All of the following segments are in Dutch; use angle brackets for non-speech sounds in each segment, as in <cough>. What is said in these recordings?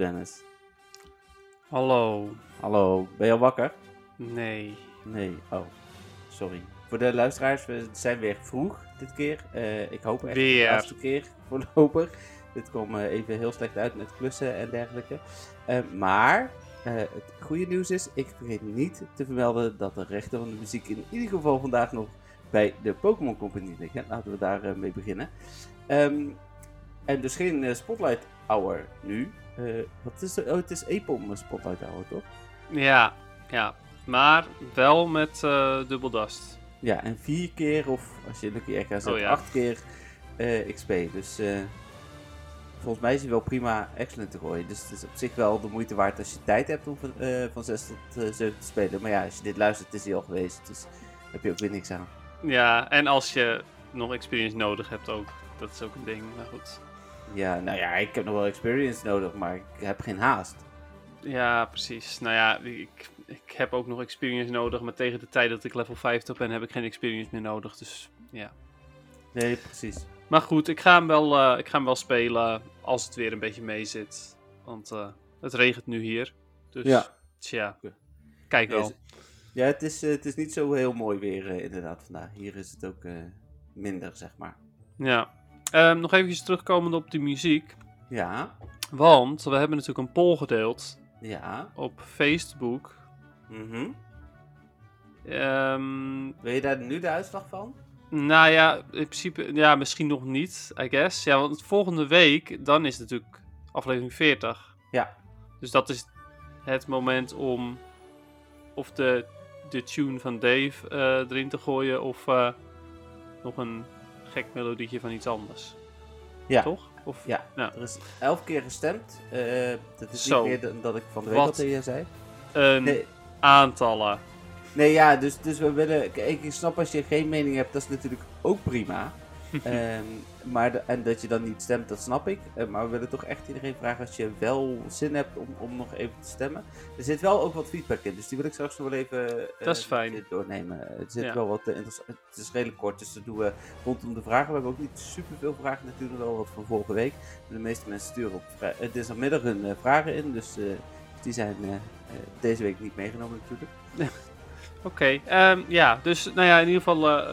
Dennis. Hallo. Hallo, ben je al wakker? Nee. Nee, oh, sorry. Voor de luisteraars, we zijn weer vroeg dit keer. Eh, ik hoop echt Weer. de laatste keer <laughs> voorlopig. Dit kwam eh, even heel slecht uit met klussen en dergelijke. Eh, maar het goede nieuws is, ik vergeet niet te vermelden dat de rechten van de muziek in ieder geval vandaag nog bij de Pokémon Company liggen. Laten we daar eh, mee beginnen. Ehm, en dus geen Spotlight Hour nu. Eh, wat is er? Oh, het is Epom Spotlight Hour, toch? Ja, ja. Maar wel met eh dubbel dust. Ja, en vier keer, of als je Lucky Echo zet, Oh ja. acht keer eh, XP. Dus volgens mij is hij wel prima excellent te gooien. Dus het is op zich wel de moeite waard als je tijd hebt om van, van 6 tot eh 7 te spelen. Maar ja, als je dit luistert, is hij al geweest. Dus heb je ook weer niks aan. Ja, en als je nog experience nodig hebt ook. Dat is ook een ding, maar goed. Ja, nou ja, ik heb nog wel experience nodig, maar ik heb geen haast. Ja, precies. Nou ja, ik, ik heb ook nog experience nodig, maar tegen de tijd dat ik level 50 ben, heb ik geen experience meer nodig. Dus ja. Nee, precies. Maar goed, ik ga hem wel, eh, ik ga hem wel spelen als het weer een beetje mee zit. Want eh, het regent nu hier. Dus Ja. tja, kijk wel. is- Ja, het is, eh, het is niet zo heel mooi weer inderdaad vandaag. Hier is het ook minder, zeg maar. Ja. Ehm, nog even terugkomend op die muziek. Ja, Want we hebben natuurlijk een poll gedeeld ja. op Facebook. mhm. Ehm, Wil je daar nu de uitslag van? nou ja, in principe, ja, misschien nog niet, I guess. Ja, want volgende week, dan is het natuurlijk aflevering 40. Ja. Dus dat is het moment om of de, de tune van Dave eh, erin te gooien of eh, nog een gek melodietje van iets anders. Ja. Toch? Of, Ja. ja. Er is elf keer gestemd. Eh, dat is Zo. niet meer dan dat ik van de week al tegen je zei. Een Nee, aantallen. nee ja, dus, dus we willen... Kijk, ik snap als je geen mening hebt, dat is natuurlijk ook prima. <laughs> Ehm, maar de- en dat je dan niet stemt, dat snap ik. Eh, maar we willen toch echt iedereen vragen als je wel zin hebt om, om nog even te stemmen. Er zit wel ook wat feedback in, dus die wil ik straks nog wel even eh, Dat is fijn. doornemen. Er zit Ja. wel wat. Het is redelijk kort, dus dat doen we rondom de vragen. We hebben ook niet super veel vragen, natuurlijk wel wat van vorige week. De meeste mensen sturen op vrij- het is middag hun vragen in, dus die zijn deze week niet meegenomen natuurlijk. <laughs> Oké, ehm, ja, dus nou ja, in ieder geval,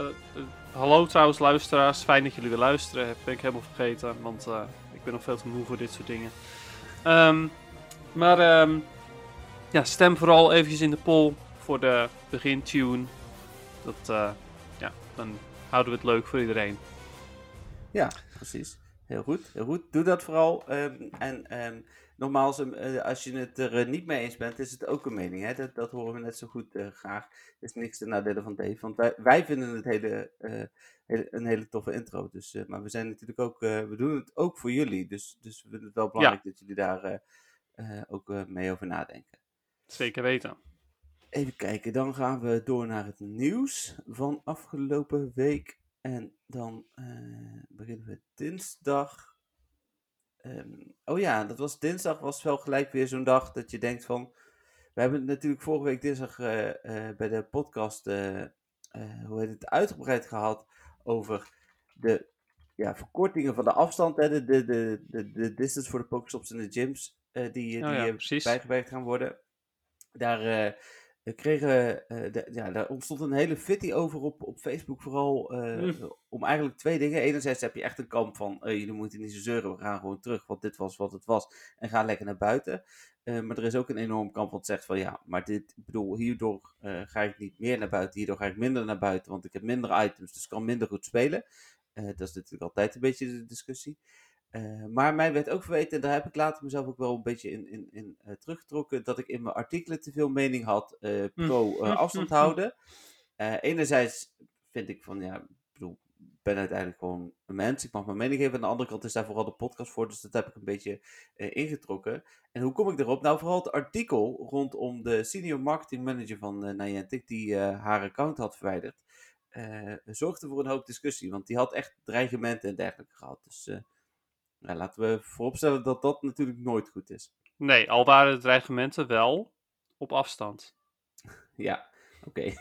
hallo trouwens luisteraars, fijn dat jullie weer luisteren, heb ik helemaal vergeten, want eh, ik ben nog veel te moe voor dit soort dingen. Ehm, maar ehm, ja, stem vooral eventjes in de poll voor de begintune, dat, eh, ja, dan houden we het leuk voor iedereen. Ja, precies. Heel goed, heel goed. Doe dat vooral. ehm, en nogmaals, eh, als je het er eh, niet mee eens bent, is het ook een mening. Hè? Dat, dat horen we net zo goed eh, graag. Er is niks ten nadele van Dave. Want wij, wij vinden het hele, hele- een hele toffe intro. Dus, maar we zijn natuurlijk ook, we doen het ook voor jullie. Dus, dus we vinden het wel belangrijk dat jullie daar ook mee over nadenken. Zeker weten. Even kijken, dan gaan we door naar het nieuws van afgelopen week. En dan beginnen we dinsdag. Ehm, oh ja, dat was dinsdag, was wel gelijk weer zo'n dag dat je denkt van. We hebben het natuurlijk vorige week dinsdag eh, eh, bij de podcast, eh, hoe heet het, uitgebreid gehad over de ja, verkortingen van de afstand, hè, de, de, de, de, de distance voor de Pokestops en de gyms, die, Oh die ja, bijgewerkt gaan worden. Daar we kregen, eh, de- ja, daar ontstond een hele fitty over op, op Facebook, vooral eh, Mm. om eigenlijk twee dingen. Enerzijds heb je echt een kamp van, jullie moeten niet zo zeuren, we gaan gewoon terug, want dit was wat het was, en ga lekker naar buiten. Eh, maar er is ook een enorm kamp wat zegt van, ja, maar dit, ik bedoel, hierdoor ga ik niet meer naar buiten, hierdoor ga ik minder naar buiten, want ik heb minder items, dus ik kan minder goed spelen. Dat is natuurlijk altijd een beetje de discussie. Eh, maar mij werd ook verweten, en daar heb ik later mezelf ook wel een beetje in, in, in eh, teruggetrokken, dat ik in mijn artikelen te veel mening had eh, pro eh, <laughs> afstand houden. Enerzijds vind ik van, ja, ik bedoel, ben uiteindelijk gewoon een mens, ik mag mijn mening geven. Aan de andere kant is daar vooral de podcast voor, dus dat heb ik een beetje ingetrokken. En hoe kom ik erop? Nou, vooral het artikel rondom de senior marketing manager van Niantic, die haar account had verwijderd, zorgde voor een hoop discussie, want die had echt dreigementen en dergelijke gehad. Dus eh, ja, laten we vooropstellen dat dat natuurlijk nooit goed is. Nee, al waren de dreigementen wel op afstand. <laughs> Ja, oké. <laughs>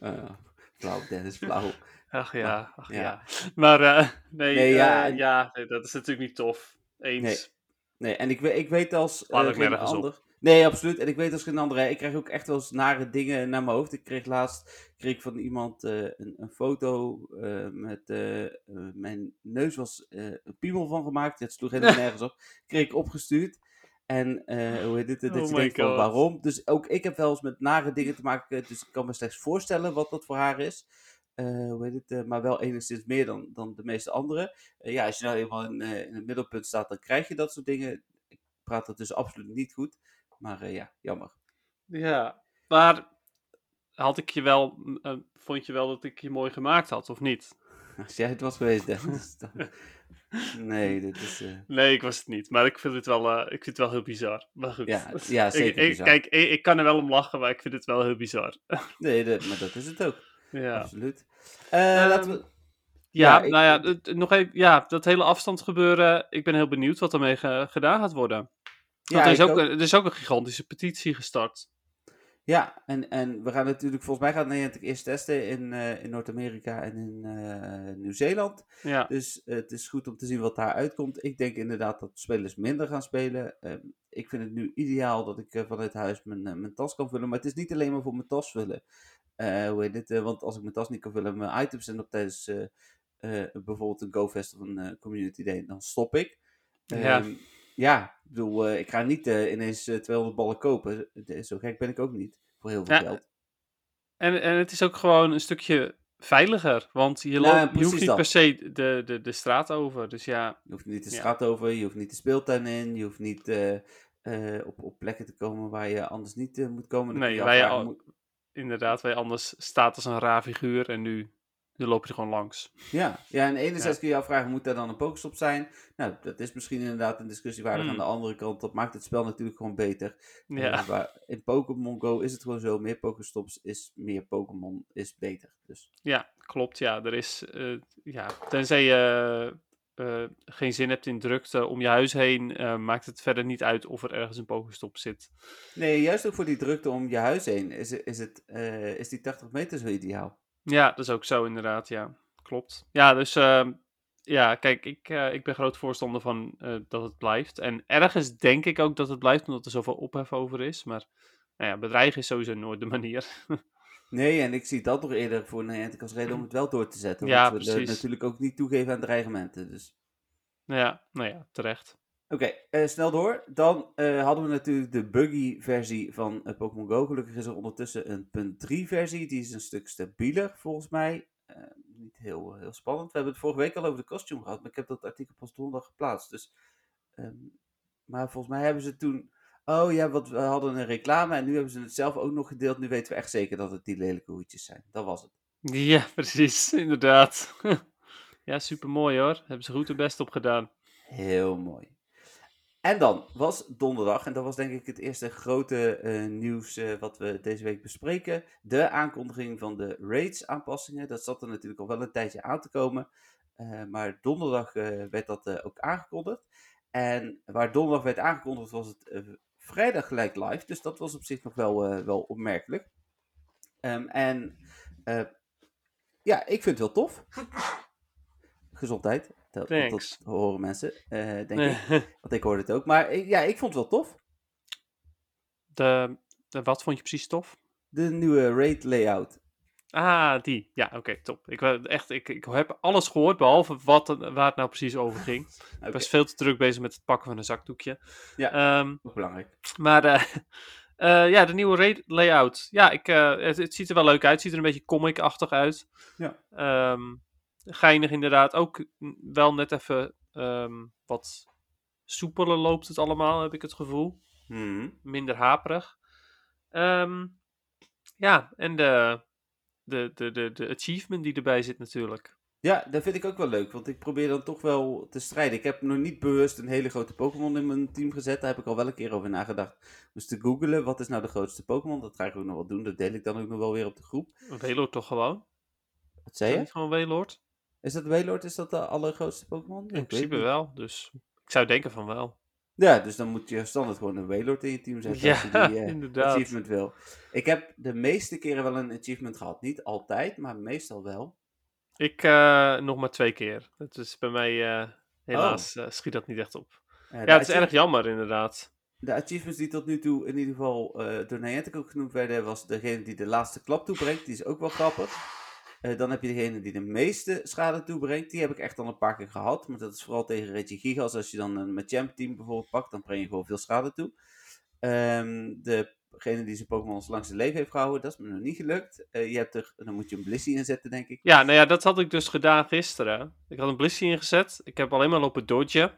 Eh, flauw, Dennis, flauw. Ach ja, ach Ja. ja. Maar eh, nee, Nee, ja, eh, ja nee, dat is natuurlijk niet tof. Eens. Nee. Nee, en ik, ik weet als eh, op. ander... Nee, absoluut. En ik weet als geen andere. Ik krijg ook echt wel eens nare dingen naar mijn hoofd. Ik kreeg laatst kreeg van iemand eh, een, een foto eh, met... eh, mijn neus was een piemel van gemaakt. Het sloeg helemaal <laughs> nergens op. Kreeg ik opgestuurd. En hoe heet dit? Dat Oh je denkt van waarom. Dus ook ik heb wel eens met nare dingen te maken. Dus ik kan me slechts voorstellen wat dat voor haar is. Hoe heet het? maar wel enigszins meer dan, dan de meeste anderen. Ja, als je nou eenmaal in, in het middelpunt staat, dan krijg je dat soort dingen. Ik praat dat dus absoluut niet goed. Maar eh, ja, jammer. Ja, maar had ik je wel, eh, vond je wel dat ik je mooi gemaakt had, of niet? <laughs> Als jij het was geweest, Dennis. dan- <laughs> Nee, dit is... eh, Nee, ik was het niet, maar ik vind het wel, ik vind het wel heel bizar. Maar goed. Ja, ja, <laughs> zeker ik, bizar. Kijk, ik, ik kan er wel om lachen, maar ik vind het wel heel bizar. Nee, dat- maar dat is het ook. ja. Absoluut. Eh, Ehm, laten we... Ja, Ja, nou ja, nog even, ja, dat hele afstandsgebeuren, ik ben heel benieuwd wat ermee ge- gedaan gaat worden. Ja, er is, ook, ook. er is ook een gigantische petitie gestart. Ja, en, en we gaan natuurlijk, volgens mij gaat Nederland eerst testen in, eh, in Noord-Amerika en in eh, Nieuw-Zeeland. Ja, Dus eh, het is goed om te zien wat daar uitkomt. Ik denk inderdaad dat spelers minder gaan spelen. Ehm, ik vind het nu ideaal dat ik vanuit huis mijn, mijn tas kan vullen. Maar het is niet alleen maar voor mijn tas vullen. Hoe heet het? want als ik mijn tas niet kan vullen en mijn items zijn op tijdens bijvoorbeeld een GoFest of een Community Day, dan stop ik. Ja. Ehm, ja, ik bedoel, eh, ik ga niet eh, ineens eh, 200 ballen kopen. Eh, Zo gek ben ik ook niet. Voor heel veel Ja, geld. en, en het is ook gewoon een stukje veiliger, want je, Ja, loopt, je precies hoeft niet dat. per se de, de, de straat over. Dus ja, Je hoeft niet de Ja. straat over, je hoeft niet de speeltuin in, je hoeft niet eh, eh, op, op plekken te komen waar je anders niet eh, moet komen. Nee, je waar je afvragen, al- moet- inderdaad, waar je anders staat als een raar figuur en nu, loop je er gewoon langs. Ja, ja, en enerzijds Ja. kun je je afvragen, moet daar dan een Pokestop zijn? Nou, dat is misschien inderdaad een discussiewaardig. Hmm. Aan de andere kant, dat maakt het spel natuurlijk gewoon beter. Ja, Eh, waar, in Pokémon Go is het gewoon zo, meer Pokestops is meer Pokémon is beter. Dus ja klopt. Ja, er is, eh, ja, tenzij je eh, geen zin hebt in drukte om je huis heen, maakt het verder niet uit of er ergens een pokestop zit. nee, juist ook voor die drukte om je huis heen is, is, het, is die 80 meter zo ideaal. Ja, dat is ook zo inderdaad, ja. Klopt. Ja, dus ehm, ja, kijk, ik, eh, ik ben groot voorstander van eh, dat het blijft. En ergens denk ik ook dat het blijft, omdat er zoveel ophef over is. Maar nou ja, bedreigen is sowieso nooit de <laughs> manier. Nee, en ik zie dat nog eerder voor Niantic als reden om het wel door te zetten. Ja, want we precies. natuurlijk ook niet toegeven aan dreigementen. Dus. ja, nou ja, terecht. Oké, eh, snel door. Dan eh, hadden we natuurlijk de buggy versie van eh, Pokémon Go. Gelukkig is er ondertussen een punt 3 versie. Die is een stuk stabieler volgens mij. Niet heel, heel spannend. We hebben het vorige week al over de costume gehad. Maar ik heb dat artikel pas donderdag geplaatst. Dus, ehm, maar volgens mij hebben ze toen... Oh ja, wat, we hadden een reclame en nu hebben ze het zelf ook nog gedeeld. Nu weten we echt zeker dat het die lelijke hoedjes zijn. Dat was het. Ja, <laughs> precies, inderdaad. <laughs> ja, super mooi hoor. Hebben ze goed hun best op gedaan. Heel mooi. En dan was donderdag, en dat was denk ik het eerste grote eh, nieuws eh, wat we deze week bespreken. De aankondiging van de raids aanpassingen. Dat zat er natuurlijk al wel een tijdje aan te komen. Eh, maar donderdag werd dat ook aangekondigd. En waar donderdag werd aangekondigd was het vrijdag gelijk live. Dus dat was op zich nog wel, wel opmerkelijk. Ehm, en ja, ik vind het wel tof. <laughs> Gezondheid. Dat, dat, horen mensen, eh, denk ik. <laughs> Want ik hoorde het ook. Maar ja, ik vond het wel tof. de, de, wat vond je precies tof? De nieuwe raid layout. Ah, die. Ja, oké, top. Ik, echt, ik, ik heb alles gehoord, behalve wat, waar het nou precies over ging. <laughs> Ik Oké, was veel te druk bezig met het pakken van een zakdoekje. Ja. Ook belangrijk. maar eh, <laughs> eh, ja, de nieuwe layout. Ja, ik, het, het ziet er wel leuk uit. Het ziet er een beetje comic-achtig uit. Ja. Ehm, geinig inderdaad. Ook wel net even ehm, wat soepeler loopt het allemaal, heb ik het gevoel. Mhm. Minder haperig. Ehm, ja, en de, de, de, de, de achievement die erbij zit natuurlijk. Ja, dat vind ik ook wel leuk. Want ik probeer dan toch wel te strijden. Ik heb nog niet bewust een hele grote Pokémon in mijn team gezet. Daar heb ik al wel een keer over nagedacht. Dus te googelen, wat is nou de grootste Pokémon? Dat ga ik ook nog wel doen. Dat deel ik dan ook nog wel weer op de groep. Een toch gewoon? Wat zei je? gewoon Weloord? Is dat Wailord? Is dat de allergrootste Pokémon? Ik In weet principe wel, dus ik zou denken van wel. Ja, dus dan moet je standaard gewoon een Wailord in je team zetten. als je Ja, die <laughs> eh, inderdaad. achievement wil. Ik heb de meeste keren wel een achievement gehad. Niet altijd, maar meestal wel. Ik eh, nog maar twee keer. Het is bij mij, eh, helaas, Oh. schiet dat niet echt op. Ja, het is erg jammer inderdaad. De achievements die tot nu toe in ieder geval door Niantic ook genoemd werden, was degene die de laatste klap toebrengt. Die is ook wel grappig. Eh, dan heb je degene die de meeste schade toebrengt. Die heb ik echt al een paar keer gehad. Maar dat is vooral tegen Regigigas. Als je dan een Machamp team bijvoorbeeld pakt, dan breng je gewoon veel schade toe. Ehm, degene die zijn Pokémon als langste leven heeft gehouden, dat is me nog niet gelukt. Eh, je hebt er, dan moet je een Blissey inzetten, denk ik. Ja, nou ja, dat had ik dus gedaan gisteren. Ik had een Blissey ingezet. Ik heb alleen maar lopen dodgen.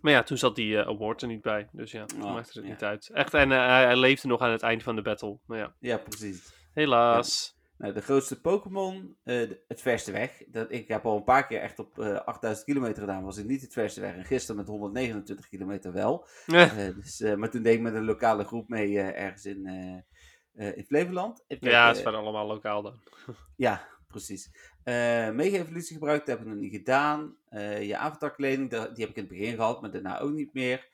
Maar ja, toen zat die eh, award er niet bij. Dus ja, toen Oh, maakte het ja. niet uit. Echt, en eh, hij, hij leefde nog aan het eind van de battle. Maar ja, Ja, precies. helaas. Nou, de grootste Pokémon, eh, het verste weg. Dat, ik heb al een paar keer echt op eh 8000 kilometer gedaan, was ik niet het verste weg. En gisteren met 129 kilometer wel. Eh, dus, maar toen deed ik met een lokale groep mee ergens in, in Flevoland. Ik ja, het waren allemaal lokaal dan. <laughs> ja, precies. Mega-evolutie gebruikt, dat heb ik nog niet gedaan. Je avatarkleding, die heb ik in het begin gehad, maar daarna ook niet meer.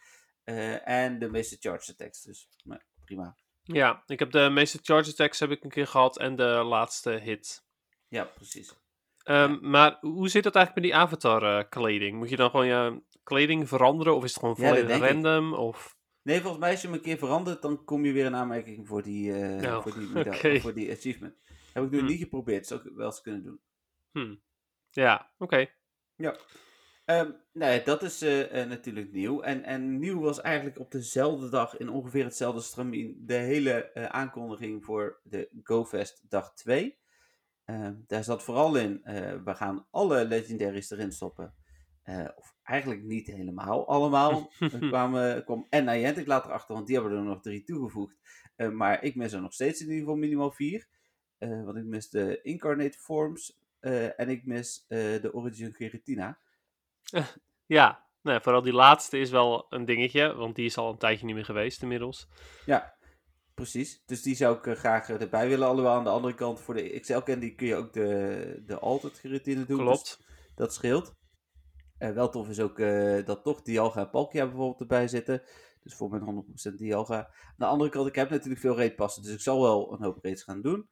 En de meeste charge attacks, dus maar prima. Ja, ik heb de meeste charge attacks heb ik een keer gehad en de laatste hit. Ja, precies. Ehm, Maar hoe zit dat eigenlijk met die avatar eh, kleding? Moet je dan gewoon je kleding veranderen of is het gewoon Ja, volledig ik. random? Of... Nee, volgens mij als je hem een keer verandert, dan kom je weer in aanmerking voor die, Oh, voor die, <laughs> voor die achievement. Heb ik nu Hm. niet geprobeerd, zou ik wel eens kunnen doen. Hm. Ja, oké. Ja. Ehm, nee, dat is eh, eh, natuurlijk nieuw. En, en nieuw was eigenlijk op dezelfde dag, in ongeveer hetzelfde stramien, de hele eh, aankondiging voor de GoFest dag 2. Ehm, daar zat vooral in, we gaan alle legendaries erin stoppen. Of eigenlijk niet helemaal allemaal. Er <laughs> kwamen, kwam en Niantic later achter, want die hebben er nog drie toegevoegd. Maar ik mis er nog steeds in ieder geval minimaal vier. Want ik mis de Incarnate Forms en ik mis de Origin Giratina. <laughs> Ja, nee, vooral die laatste is wel een dingetje, want die is al een tijdje niet meer geweest inmiddels. Ja, precies. Dus die zou ik eh, graag eh, erbij willen. Alhoewel aan de andere kant voor de XL Candy kun je ook de, de Altered Giratina doen. dus Klopt. dat scheelt. Eh, wel tof is ook dat toch Dialga en Palkia bijvoorbeeld erbij zitten. Dus voor mijn 100% Dialga. Aan de andere kant, ik heb natuurlijk veel raidpassen. Dus ik zal wel een hoop raids gaan doen.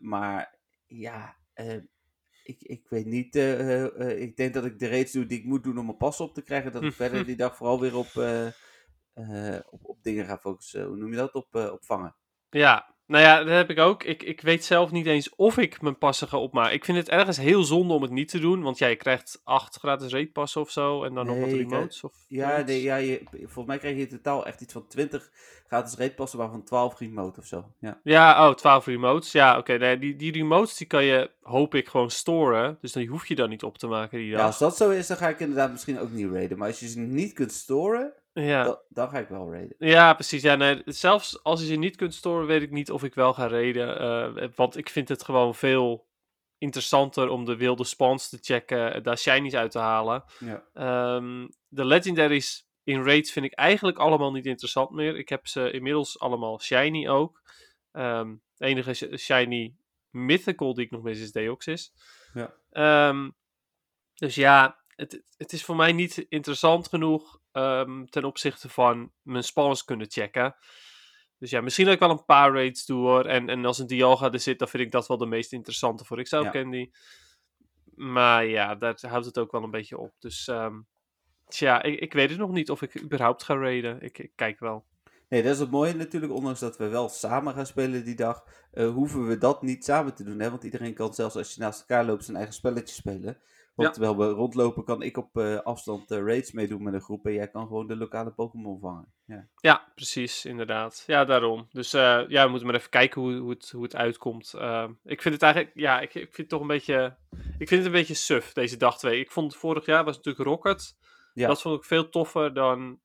Maar ja, ik, ik weet niet. eh, eh, eh, ik denk dat ik de raids doe die ik moet doen om mijn pas op te krijgen. Dat ik <laughs> verder die dag vooral weer op, op, op dingen ga focussen. Hoe noem je dat? Op, op vangen. Ja, nou ja, dat heb ik ook. Ik, ik weet zelf niet eens of ik mijn passen ga opmaken. Ik vind het ergens heel zonde om het niet te doen, want ja, je krijgt acht gratis raidpassen of zo en dan nog wat eh, remotes. Of Ja, nee, ja je, volgens mij krijg je in totaal echt iets van 20 gratis raidpassen, waarvan 12 remote of zo. Ja. Ja, oh, 12 remotes. Ja, oké. nee, die, die remotes die kan je, hoop ik, gewoon storen. Dus dan hoef je dan niet op te maken die ja, als dat zo is, dan ga ik inderdaad misschien ook niet raiden. Maar als je ze niet kunt storen, Ja, dan, dan ga ik wel raiden. ja precies. Ja, nee, zelfs als je ze niet kunt storen, weet ik niet of ik wel ga raiden. eh, want ik vind het gewoon veel interessanter om de wilde spawns te checken, eh, daar shinies uit te halen. Ja. Ehm, de legendaries in raids vind ik eigenlijk allemaal niet interessant meer. Ik heb ze inmiddels allemaal shiny ook. Ehm, de enige sh- shiny mythical die ik nog mis is Deoxys. Ja. Ehm, dus ja, het, het is voor mij niet interessant genoeg ehm, ten opzichte van mijn spawns kunnen checken. Dus ja, misschien dat ik wel een paar raids doe hoor. En, en als een Dialga er zit, dan vind ik dat wel de meest interessante voor Excel Ja. Candy. Maar ja, daar houdt het ook wel een beetje op. Dus ehm, tja, ik, ik weet het nog niet of ik überhaupt ga raiden. Ik, ik kijk wel. Nee, dat is het mooie natuurlijk. Ondanks dat we wel samen gaan spelen die dag, eh, hoeven we dat niet samen te doen. Hè? Want iedereen kan zelfs als je naast elkaar loopt zijn eigen spelletje spelen. Want Ja. terwijl we rondlopen, kan ik op eh, afstand eh, raids meedoen met een groep. En jij kan gewoon de lokale Pokémon vangen. Ja. Ja, precies, inderdaad. Ja, daarom. Dus eh, ja, we moeten maar even kijken hoe, hoe, het, hoe het uitkomt. Ehm, ik vind het eigenlijk, ja, ik, ik vind het toch een beetje, ik vind het een beetje suf, deze dag 2. Ik vond vorig jaar was natuurlijk Rocket. Ja. Dat vond ik veel toffer dan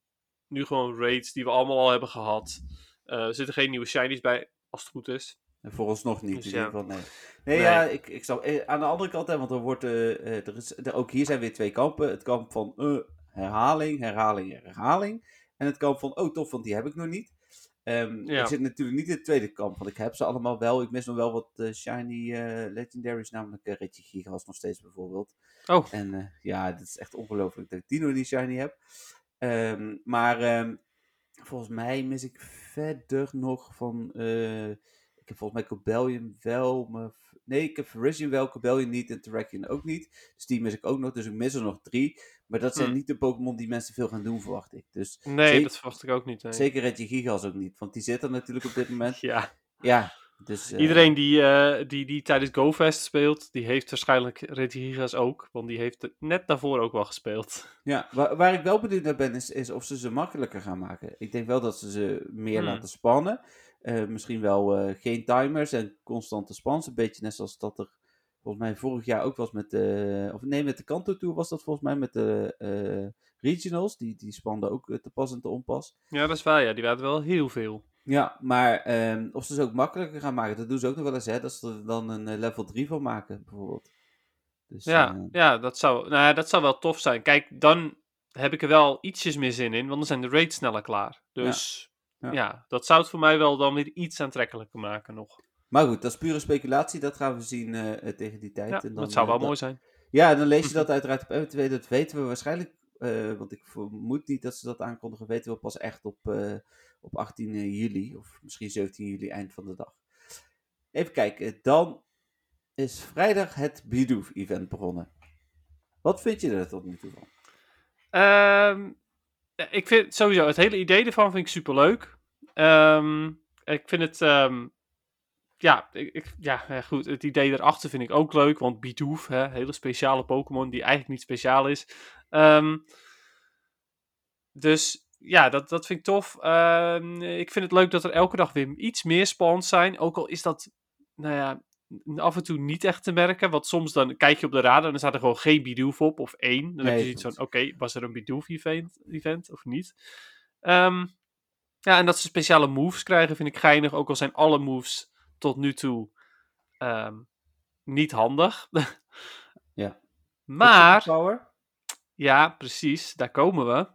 nu gewoon raids die we allemaal al hebben gehad. Eh, er zitten geen nieuwe shinies bij, als het goed is. Vooralsnog niet, Dus in ieder geval, nee. Nee, Nee. ja, ik, ik zou, eh, aan de andere kant, hè, want er wordt, eh, eh, er is, er, ook hier zijn weer twee kampen. Het kamp van eh, herhaling, herhaling, herhaling. En het kamp van, oh tof, want die heb ik nog niet. Ehm, Ja. Ik zit natuurlijk niet in het tweede kamp, want ik heb ze allemaal wel. Ik mis nog wel wat shiny legendaries, namelijk uh, Reggie Gigas nog steeds bijvoorbeeld. Oh, En ja, het is echt ongelooflijk dat ik die nog niet shiny heb. Ehm, maar ehm, volgens mij mis ik verder nog van heb volgens mij Cobellion wel, maar... Nee, ik heb Virizion wel, Cobellion niet en Terrakion ook niet. Dus die mis ik ook nog, dus ik mis er nog drie. Maar dat zijn Hmm. niet de Pokémon die mensen veel gaan doen, verwacht ik. Dus Nee, Zeker- dat verwacht ik ook niet. nee. zeker Regigigas ook niet, want die zit er natuurlijk op dit moment. <laughs> Ja, Ja, dus... eh, iedereen die, eh, die, die tijdens GoFest speelt, die heeft waarschijnlijk Regigigas ook. Want die heeft het net daarvoor ook wel gespeeld. Ja, waar, waar ik wel benieuwd naar ben, is, is of ze ze makkelijker gaan maken. Ik denk wel dat ze ze meer Hmm. laten spannen. Eh, misschien wel eh, geen timers en constante spans. Een beetje net zoals dat er volgens mij vorig jaar ook was met de... Of nee, met de Kanto Tour was dat volgens mij met de eh, regionals. Die, die spanden ook te pas en te onpas. Ja, dat is waar. Ja, die waren wel heel veel. Ja, maar ehm, of ze ze ook makkelijker gaan maken, dat doen ze ook nog wel eens. Hè? Dat ze er dan een level 3 van maken, bijvoorbeeld. Dus, Ja, ja dat, zou, nou, ja, dat zou wel tof zijn. Kijk, dan heb ik er wel ietsjes meer zin in, want dan zijn de raids sneller klaar. Dus Ja. Ja. dat zou het voor mij wel dan weer iets aantrekkelijker maken nog. Maar goed, dat is pure speculatie. Dat gaan we zien eh, eh, tegen die tijd. Ja, en dan, dat zou eh, wel dat- mooi zijn. Ja, en dan lees je <laughs> dat uiteraard op MTV. Dat weten we waarschijnlijk, eh, want ik vermoed niet dat ze dat aankondigen, weten we pas echt op, eh, op 18 juli. Of misschien 17 juli, eind van de dag. Even kijken, dan is vrijdag het Bidoof-event begonnen. Wat vind je er tot nu toe van? Ehm, ik vind sowieso het hele idee ervan vind ik super leuk. ik vind het. ehm, ja, ik, ja, goed. Het idee erachter vind ik ook leuk. Want Bidoof, hè, hele speciale Pokémon die eigenlijk niet speciaal is. Ehm, dus ja, dat, dat vind ik tof. Ik vind het leuk dat er elke dag weer iets meer spawns zijn. Ook al is dat, nou ja, af en toe niet echt te merken. Want soms dan kijk je op de radar en dan staat er gewoon geen Bidoof op. Of één. Dan heb je zoiets van, oké, was er een Bidoof event, event of niet? Ehm, ja, en dat ze speciale moves krijgen vind ik geinig. Ook al zijn alle moves tot nu toe ehm, niet handig. <laughs> Ja. Maar... Ja, precies, daar komen we.